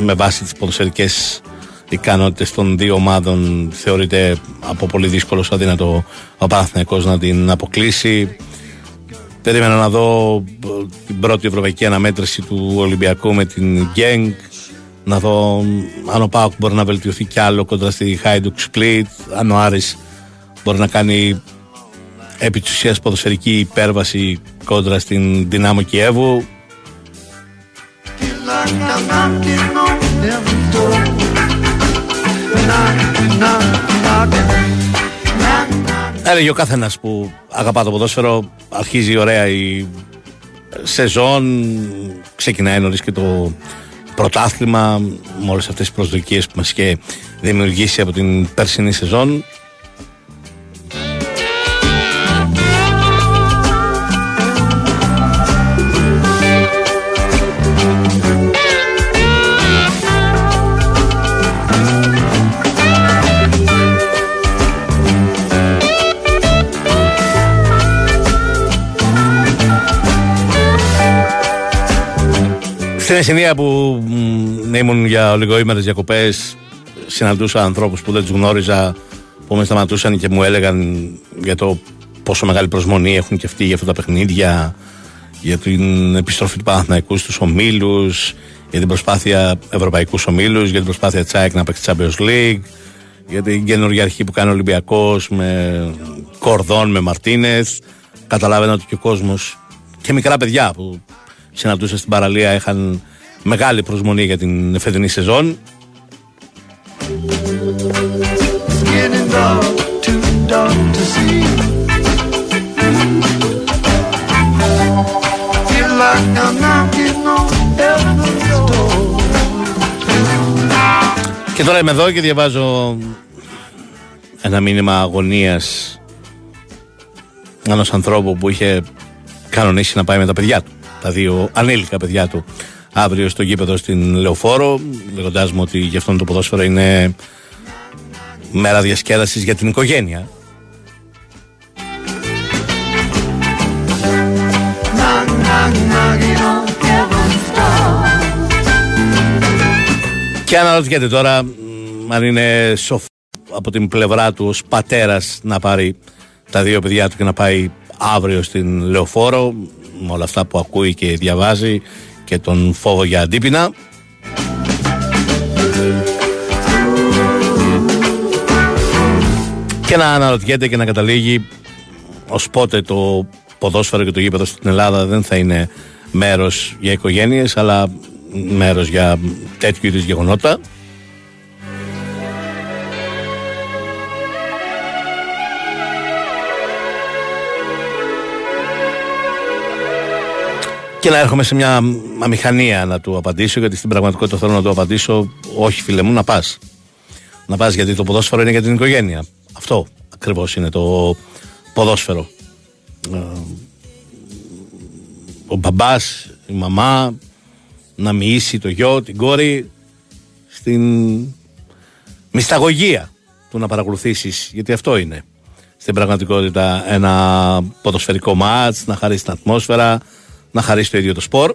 με βάση τις ποδοσφαιρικές ικανότητες των δύο ομάδων θεωρείται από πολύ δύσκολο σαν αδύνατο ο Παναθηναϊκός να την αποκλείσει Περίμενα να δω ε, την πρώτη ευρωπαϊκή αναμέτρηση του Ολυμπιακού με την Γκένγκ. Να δω αν ο Πάοκ μπορεί να βελτιωθεί κι άλλο κοντά στη Χάιντουκ Σπλίτ. Αν ο Άρης μπορεί να κάνει επί της ουσίας ποδοσφαιρική υπέρβαση κόντρα στην Δυνάμο Κιέβου. Feel like I'm knocking on heaven's door. Knock, knock, knocking. Knock, knock. Έλεγε ο καθένας που αγαπά το ποδόσφαιρο, αρχίζει ωραία η σεζόν, ξεκινάει νωρίς και το πρωτάθλημα με όλες αυτές τις προσδοκίες που μας είχε δημιουργήσει από την περσινή σεζόν. Στην Εσενία που μ, ήμουν για λιγοήμερε διακοπές, συναντούσα ανθρώπους που δεν τους γνώριζα, που με σταματούσαν και μου έλεγαν για το πόσο μεγάλη προσμονή έχουν και αυτοί για αυτά τα παιχνίδια, για την επιστροφή του Παναθηναϊκού στους ομίλους, για την προσπάθεια Ευρωπαϊκούς ομίλους, για την προσπάθεια Τσάικ να παίξει Champions League, για την καινούργια αρχή που κάνει ο Ολυμπιακός με Κορδόν, με Μαρτίνεθ. Καταλάβαινα ότι και ο κόσμος και μικρά παιδιά που συναντούσα στην παραλία είχαν μεγάλη προσμονή για την φετινή σεζόν. It's getting dark, too dark to see. Feel like I'm knocking on heaven's door. Και τώρα είμαι εδώ και διαβάζω ένα μήνυμα αγωνίας ενός ανθρώπου που είχε κανονίσει να πάει με τα παιδιά του, τα δύο ανήλικα παιδιά του, αύριο στο γήπεδο στην Λεωφόρο, λέγοντάς μου ότι γι' αυτόν το ποδόσφαιρο είναι μέρα διασκέδασης για την οικογένεια. Knock, knock, knocking on heaven's door. Και αναρωτιέται τώρα μ, αν είναι σοφό από την πλευρά του ως πατέρας να πάρει τα δύο παιδιά του και να πάει αύριο στην Λεωφόρο με όλα αυτά που ακούει και διαβάζει και τον φόβο για αντίπεινα. Και να αναρωτιέται και να καταλήγει ως πότε το ποδόσφαιρο και το γήπεδο στην Ελλάδα δεν θα είναι μέρος για οικογένειες αλλά μέρος για τέτοιου είδους γεγονότα. Και να έρχομαι σε μια αμηχανία να του απαντήσω, γιατί στην πραγματικότητα θέλω να του απαντήσω, όχι φίλε μου, να πας. Να πας γιατί το ποδόσφαιρο είναι για την οικογένεια. Αυτό ακριβώς είναι το ποδόσφαιρο. Ε, ο μπαμπάς, η μαμά, να μοιήσει το γιο, την κόρη στην μυσταγωγία του να παρακολουθήσεις, γιατί αυτό είναι στην πραγματικότητα ένα ποδοσφαιρικό μάτς, να χαρίσει την ατμόσφαιρα, να χαρίσει το ίδιο το σπορ.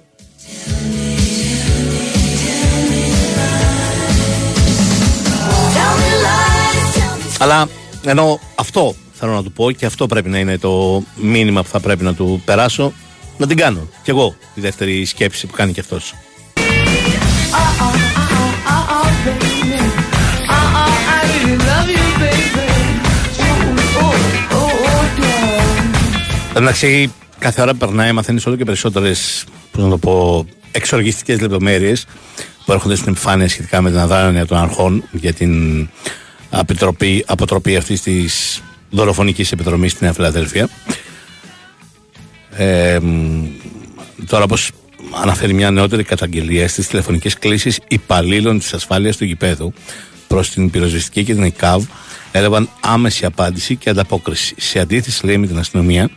Αλλά ενώ αυτό θέλω να του πω και αυτό πρέπει να είναι το μήνυμα που θα πρέπει να του περάσω, να την κάνω. Κι εγώ τη δεύτερη σκέψη που κάνει κι αυτός. Εντάξει, κάθε ώρα που περνάει, μαθαίνεις όλο και περισσότερες, πώς να το πω, εξοργιστικές λεπτομέρειες που έρχονται στην επιφάνεια σχετικά με την αδράνεια των αρχών για την αποτροπή, αποτροπή αυτής της δολοφονικής επιδρομή στη Νέα Φιλαδέλφια. Ε, μ, τώρα, όπως αναφέρει μια νεότερη καταγγελία στις τηλεφωνικές κλήσεις υπαλλήλων της ασφάλειας του γηπέδου προς την πυροσβεστική και την ΕΚΑΒ έλαβαν άμεση απάντηση και ανταπόκριση. Σε αντίθεση, λέει, με την αστυνομία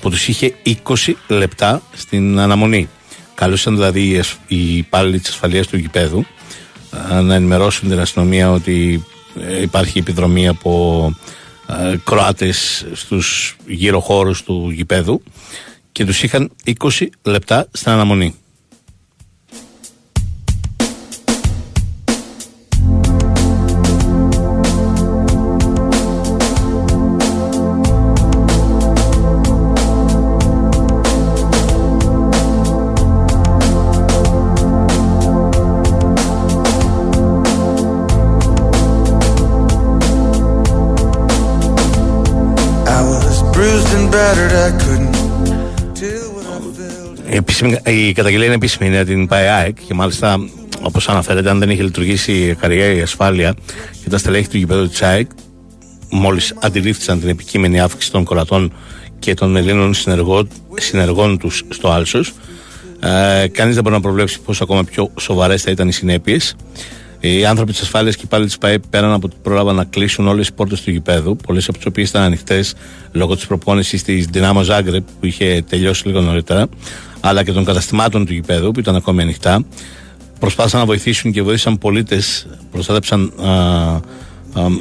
που τους είχε 20 λεπτά στην αναμονή. Καλούσαν δηλαδή οι ασ- οι υπάλληλοι της ασφαλείας του γηπέδου ε, να ενημερώσουν την αστυνομία ότι ε, υπάρχει επιδρομή από ε, Κροάτες στους γύρω χώρους του γηπέδου και τους είχαν 20 λεπτά στην αναμονή. Επίσημη- η καταγγελία είναι επίσημη, είναι την ΠαΕΑΕΚ και μάλιστα όπως αναφέρεται αν δεν είχε λειτουργήσει η καριέρα η ασφάλεια και τα στελέχη του γηπέδου της ΑΕΚ μόλις αντιλήφθησαν την επικείμενη αύξηση των κορατών και των Ελλήνων συνεργό, συνεργών τους στο Άλσος. Ε, κανείς δεν μπορεί να προβλέψει πόσο ακόμα πιο σοβαρές θα ήταν οι συνέπειες οι άνθρωποι της ασφάλειας και οι υπάλληλοι της ΠαΕ πέραν από ότι πρόλαβαν να κλείσουν όλες τις πόρτες του γηπέδου, πολλές από τις οποίες ήταν ανοιχτές λόγω της προπόνησης της Δυνάμο Ζάγκρεπ που είχε τελειώσει λίγο νωρίτερα, αλλά και των καταστημάτων του γηπέδου που ήταν ακόμη ανοιχτά, προσπάθησαν να βοηθήσουν και βοήθησαν πολίτες, προστάτεψαν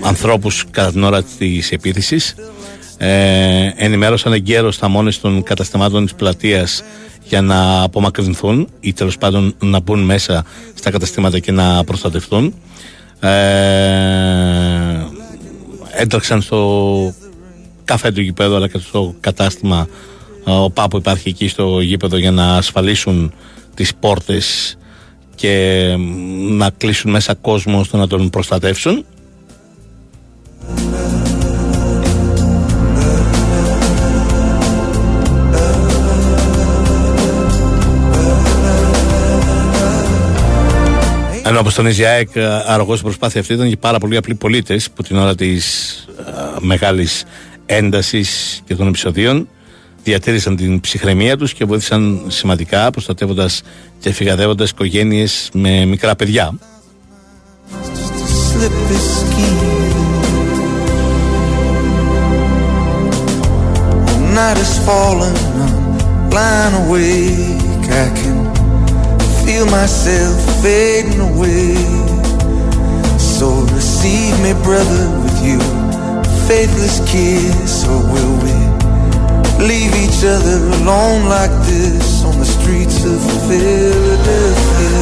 ανθρώπους κατά την ώρα της επίθεσης. Ε, ενημέρωσαν εγκαίρως τα μόνες των καταστημάτων της πλατείας για να απομακρυνθούν ή τέλος πάντων να μπουν μέσα στα καταστήματα και να προστατευτούν. Ε, έτρεξαν στο καφέ του γηπέδου αλλά και στο κατάστημα ε, ο ΠΑ που υπάρχει εκεί στο γήπεδο για να ασφαλίσουν τις πόρτες και μ, να κλείσουν μέσα κόσμο ώστε να τον προστατεύσουν. Ενώ όπως τονίζει η ΑΕΚ, αργός η προσπάθεια αυτή ήταν και πάρα πολλοί απλοί πολίτες που την ώρα της μεγάλης έντασης και των επεισοδίων διατήρησαν την ψυχραιμία τους και βοήθησαν σημαντικά προστατεύοντας και φυγαδεύοντας οικογένειες με μικρά παιδιά. slip this scheme. The night is falling, I'm lying awake. I can feel myself fading away. So receive me, brother, with you, faithless kiss, or will we leave each other alone like this on the streets of Philadelphia?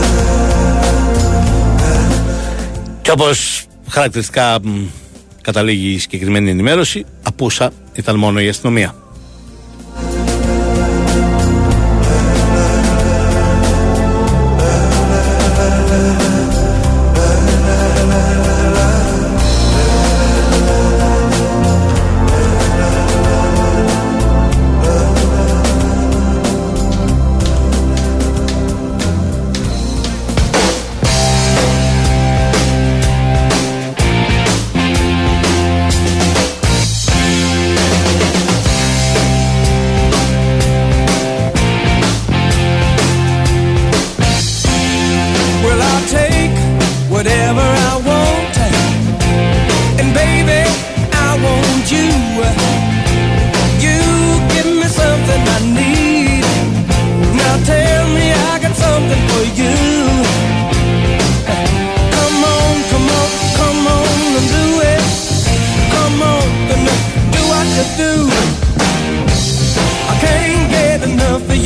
Και όπω χαρακτηριστικά μ, καταλήγει η συγκεκριμένη ενημέρωση, απούσα ήταν μόνο η αστυνομία.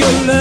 your love.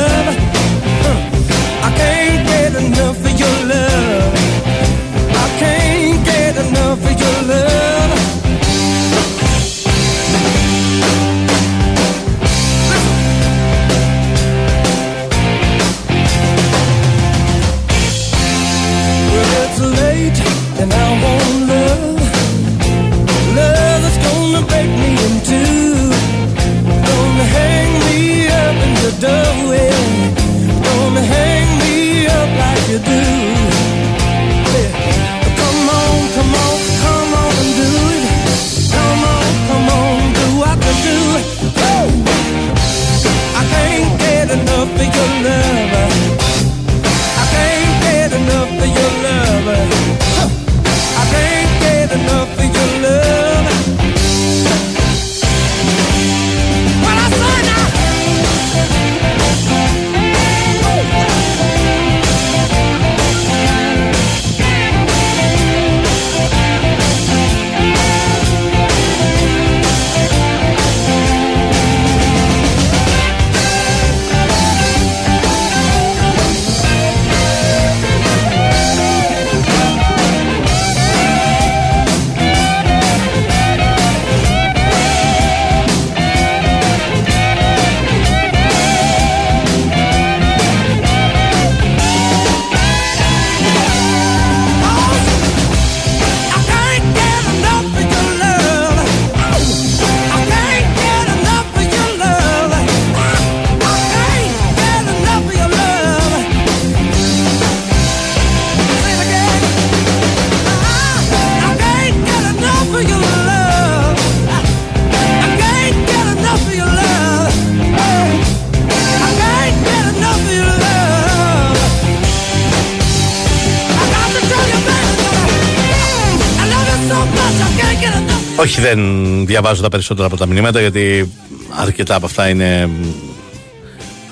Διαβάζω τα περισσότερα από τα μηνύματα γιατί αρκετά από αυτά είναι μ,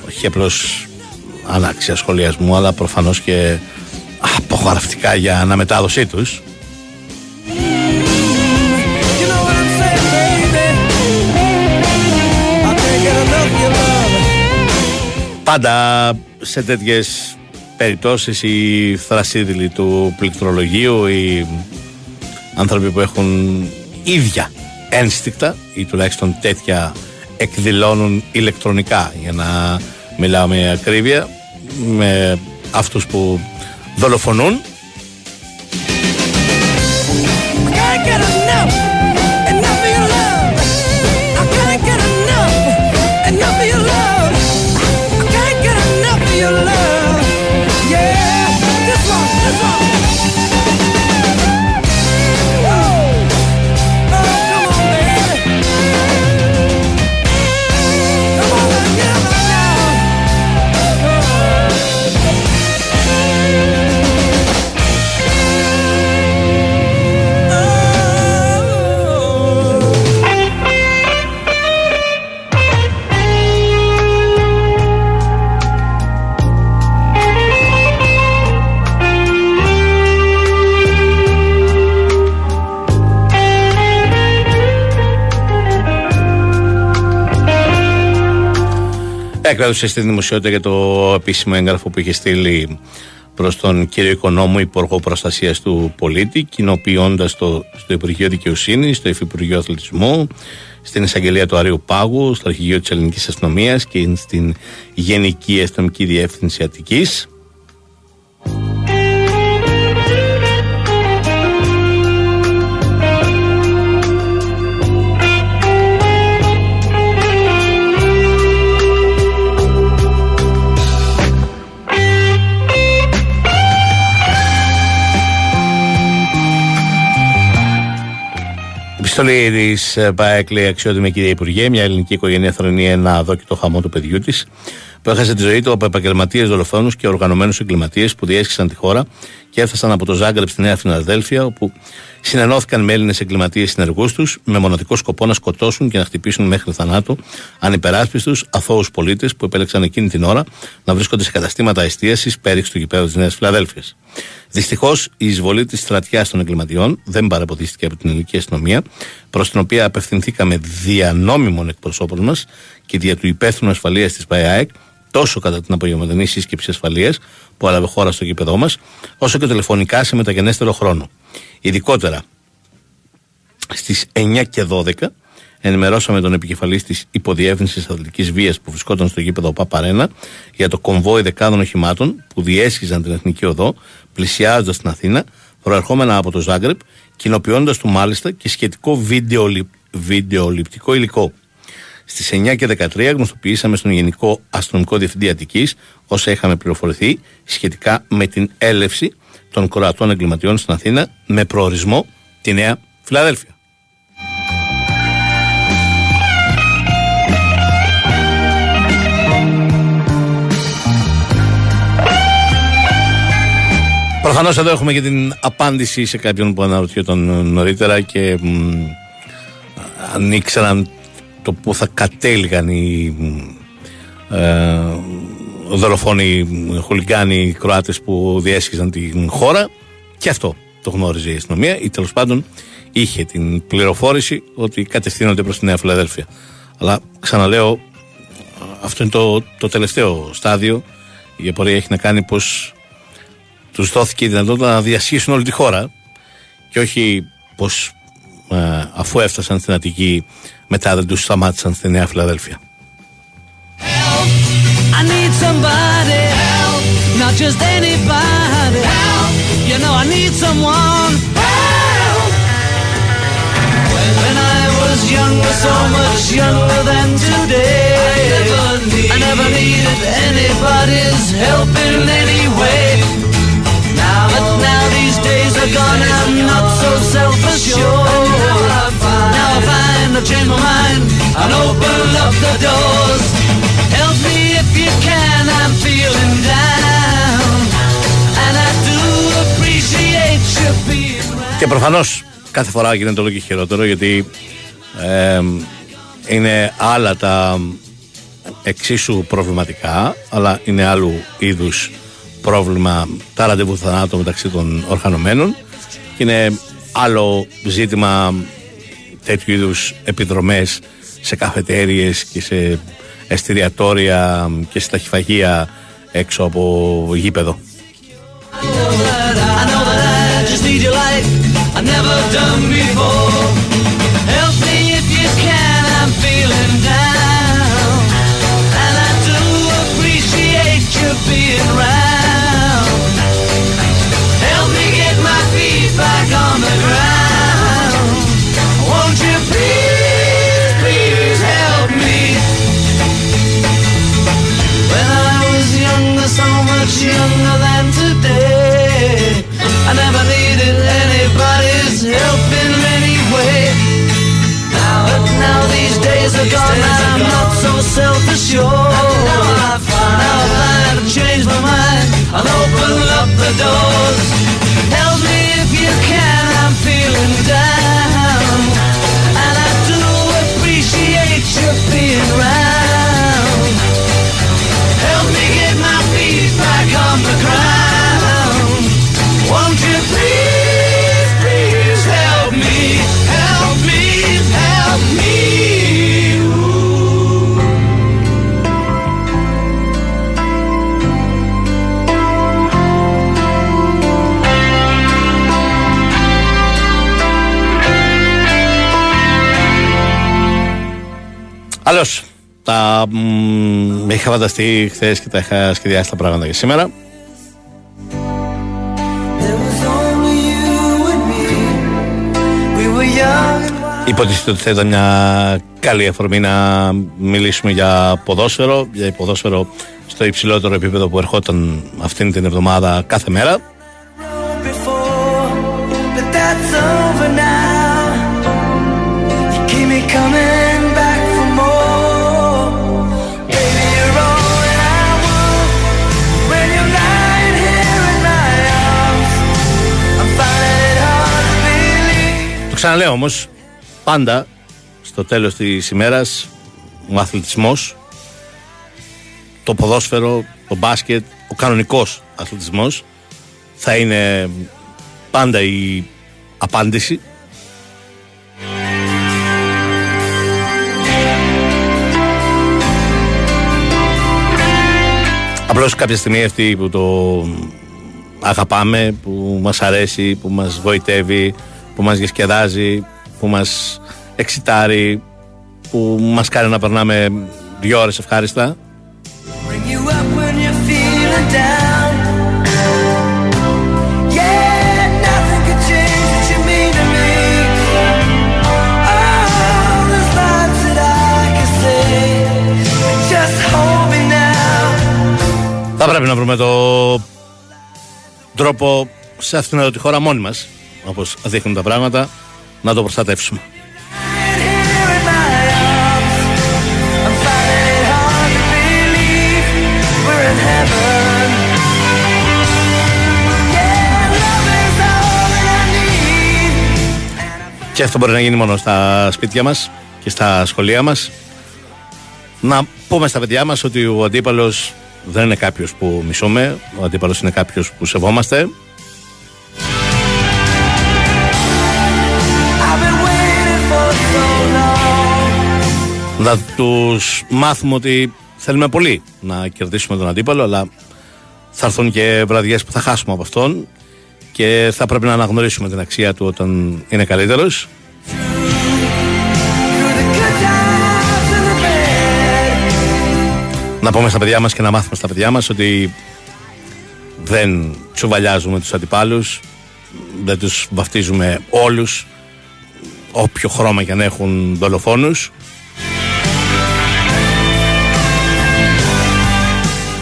όχι απλώς ανάξια σχολιασμού, αλλά προφανώς και απογραφτικά για αναμετάδοσή τους. You know what I'm saying, baby? I can't get enough of your love. Πάντα σε τέτοιες περιπτώσεις οι θρασίδηλοι του πληκτρολογίου, οι άνθρωποι που έχουν ίδια ένστικτα ή τουλάχιστον τέτοια εκδηλώνουν ηλεκτρονικά. Για να μιλάω με ακρίβεια με αυτούς που δολοφονούν Έκραδωσε στη δημοσιότητα για το επίσημο έγγραφο που είχε στείλει προς τον κύριο Οικονόμου, Υπουργό Προστασίας του Πολίτη, κοινοποιώντας το στο Υπουργείο Δικαιοσύνης, στο Υφυπουργείο Αθλητισμού, στην Εισαγγελία του Αρείου Πάγου, στο Αρχηγείο της Ελληνικής Αστυνομίας και στην Γενική Αστυνομική Διεύθυνση Αττικής. Επιστολή τη ΠΑΕΚ λέει αξιότιμη κυρία Υπουργέ, μια ελληνική οικογένεια θρονεί ένα αδόκητο χαμό του παιδιού της, που έχασε τη ζωή του από επαγγελματίες δολοφόνους και οργανωμένους εγκληματίες που διέσχισαν τη χώρα και έφτασαν από το Ζάγκρεπ στη Νέα Φιλαδέλφια, όπου συνενώθηκαν με Έλληνες εγκληματίες συνεργούς τους με μοναδικό σκοπό να σκοτώσουν και να χτυπήσουν μέχρι θανάτου ανυπεράσπιστους αθώους πολίτες που επέλεξαν εκείνη την ώρα να βρίσκονται σε καταστήματα εστίασης πέριξ του γηπέδου της Νέας Φιλαδέλφιας. Δυστυχώς, η εισβολή της στρατιάς των εγκληματιών δεν παραποδίστηκε από την ελληνική αστυνομία, προς την οποία απευθυνθήκαμε δια νόμιμων εκπροσώπων μας και δια του υπεύθυνου ασφαλείας της ΠΑΕΑΕΚ, τόσο κατά την απογευματινή σύσκεψη ασφαλείας που έλαβε χώρα στο γήπεδό μας, όσο και τηλεφωνικά σε μεταγενέστερο χρόνο. Ειδικότερα στις 9 και 12 ενημερώσαμε τον επικεφαλής της υποδιεύθυνσης αθλητικής βίας που βρισκόταν στο γήπεδο Παπαρένα για το κομβόι δεκάδων οχημάτων που διέσχιζαν την εθνική οδό, πλησιάζοντας την Αθήνα, προερχόμενα από το Ζάγκρεπ, κοινοποιώντας του μάλιστα και σχετικό βιντεολι... βιντεοληπτικό υλικό. Στις 9 και 13 γνωστοποιήσαμε στον Γενικό Αστυνομικό Διευθυντή Αττικής όσα είχαμε πληροφορηθεί σχετικά με την έλευση των κορατών εγκληματιών στην Αθήνα με προορισμό τη Νέα Φιλαδέλφια. Προφανώς εδώ έχουμε και την απάντηση σε κάποιον που αναρωτιόταν νωρίτερα και μ, αν ήξεραν το που θα κατέληγαν οι μ, ε, δολοφόνοι χουλιγκάνοι οι Κροάτες που διέσχιζαν την χώρα και αυτό το γνώριζε η αστυνομία ή τέλος πάντων είχε την πληροφόρηση ότι κατευθύνονται προς τη Νέα Φιλαδέλφια. Αλλά ξαναλέω αυτό είναι το, το τελευταίο στάδιο η απορία έχει να κάνει πως τους δόθηκε η δυνατότητα να διασχίσουν όλη τη χώρα και όχι πως ε, αφού έφτασαν στην Αττική μετά δεν τους σταμάτησαν στη Νέα Φιλαδέλφια. I need somebody help, not just anybody help. You know I need someone help. When I was younger, so much younger than today, I never, need, I never needed anybody's help in any way. Now, but now these days are gone, I'm not so self-assured. Now I find, now I find I've changed my mind and open up the doors. Help me if you can, I'm feeling down. And I do appreciate you being right. Και προφανώς κάθε φορά γίνεται όλο και χειρότερο γιατί ε, είναι άλλα τα εξίσου προβληματικά αλλά είναι άλλου είδους πρόβλημα τα ραντεβού θανάτου μεταξύ των οργανωμένων και είναι άλλο ζήτημα τέτοιου είδους επιδρομές σε καφετέριες και σε εστιατόρια και σε ταχυφαγεία έξω από γήπεδο. I know that I just need your light. I've never done before. Days are gone, I'm not so self-assured. Now now I've changed my mind. I'll open up the doors. Άλλω, τα μ, είχα φανταστεί χθες και τα είχα σχεδιάσει τα πράγματα για σήμερα. There was only you and me. We were young and wild. Υποτίθεται ότι θα ήταν μια καλή αφορμή να μιλήσουμε για ποδόσφαιρο, για ποδόσφαιρο στο υψηλότερο επίπεδο που ερχόταν αυτήν την εβδομάδα κάθε μέρα. before, ξαναλέω όμως, πάντα στο τέλος της ημέρας ο αθλητισμός, το ποδόσφαιρο, το μπάσκετ, ο κανονικός αθλητισμός θα είναι πάντα η απάντηση. Απλώς κάποια στιγμή αυτή που το αγαπάμε, που μας αρέσει, που μας βοητεύει, που μας διασκεδάζει, που μας εξητάρει, που μας κάνει να περνάμε δύο ώρες ευχάριστα. Bring you up when you're feeling down. Yeah, nothing could change what you mean to me. Oh, there's lots that I can say. Just hold me now. Θα πρέπει να βρούμε το τρόπο σε αυτήν εδώ τη χώρα μόνοι μας, όπως δείχνουν τα πράγματα, να το προστατεύσουμε. Lying here in my arms. I'm finding it hard to believe we're in heaven. Yeah, love is all that I need. Και αυτό μπορεί να γίνει μόνο στα σπίτια μας και στα σχολεία μας. Να πούμε στα παιδιά μας ότι ο αντίπαλος δεν είναι κάποιος που μισούμε, ο αντίπαλος είναι κάποιος που σεβόμαστε. Long. Να τους μάθουμε ότι θέλουμε πολύ να κερδίσουμε τον αντίπαλο, αλλά θα έρθουν και βραδιές που θα χάσουμε από αυτόν και θα πρέπει να αναγνωρίσουμε την αξία του όταν είναι καλύτερος. Through the good times and the bad. Να πούμε στα παιδιά μας και να μάθουμε στα παιδιά μας ότι δεν τσουβαλιάζουμε τους αντιπάλους, δεν τους βαφτίζουμε όλους, όποιο χρώμα και αν έχουν δολοφόνους.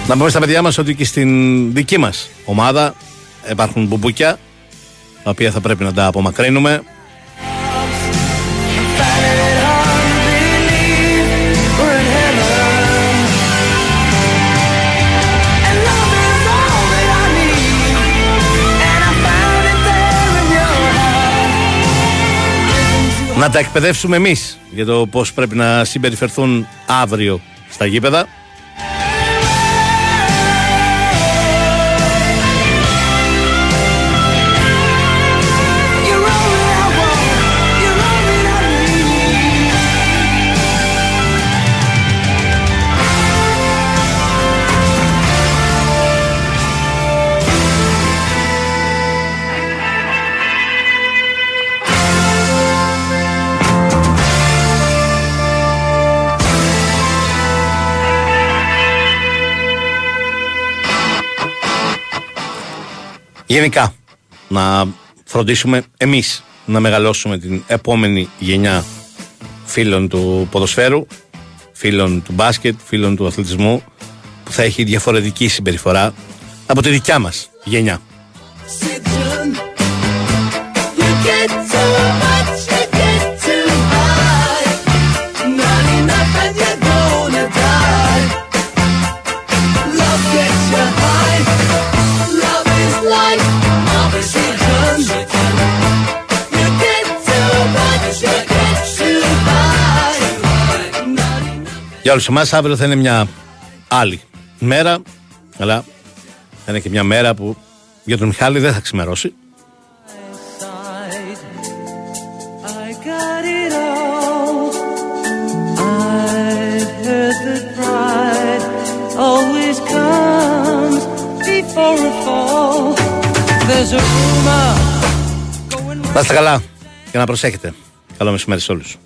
Να πούμε στα παιδιά μας ότι και στην δική μας ομάδα υπάρχουν μπουμπούκια, τα οποία θα πρέπει να τα απομακρύνουμε. Finding it hard to believe we're in heaven. And love is all that I need. And I found it there in your heart. Να τα εκπαιδεύσουμε εμείς για το πώς πρέπει να συμπεριφερθούν αύριο στα γήπεδα. Γενικά, να φροντίσουμε εμείς να μεγαλώσουμε την επόμενη γενιά φίλων του ποδοσφαίρου, φίλων του μπάσκετ, φίλων του αθλητισμού που θα έχει διαφορετική συμπεριφορά από τη δικιά μας γενιά. Για όλους εμάς αύριο θα είναι μια άλλη μέρα, αλλά θα είναι και μια μέρα που για τον Μιχάλη δεν θα ξημερώσει. side. I got it all. I've heard that pride always comes before a fall. There's a rumor going Να είστε καλά και να προσέχετε. Καλό μεσημέρι σε όλους.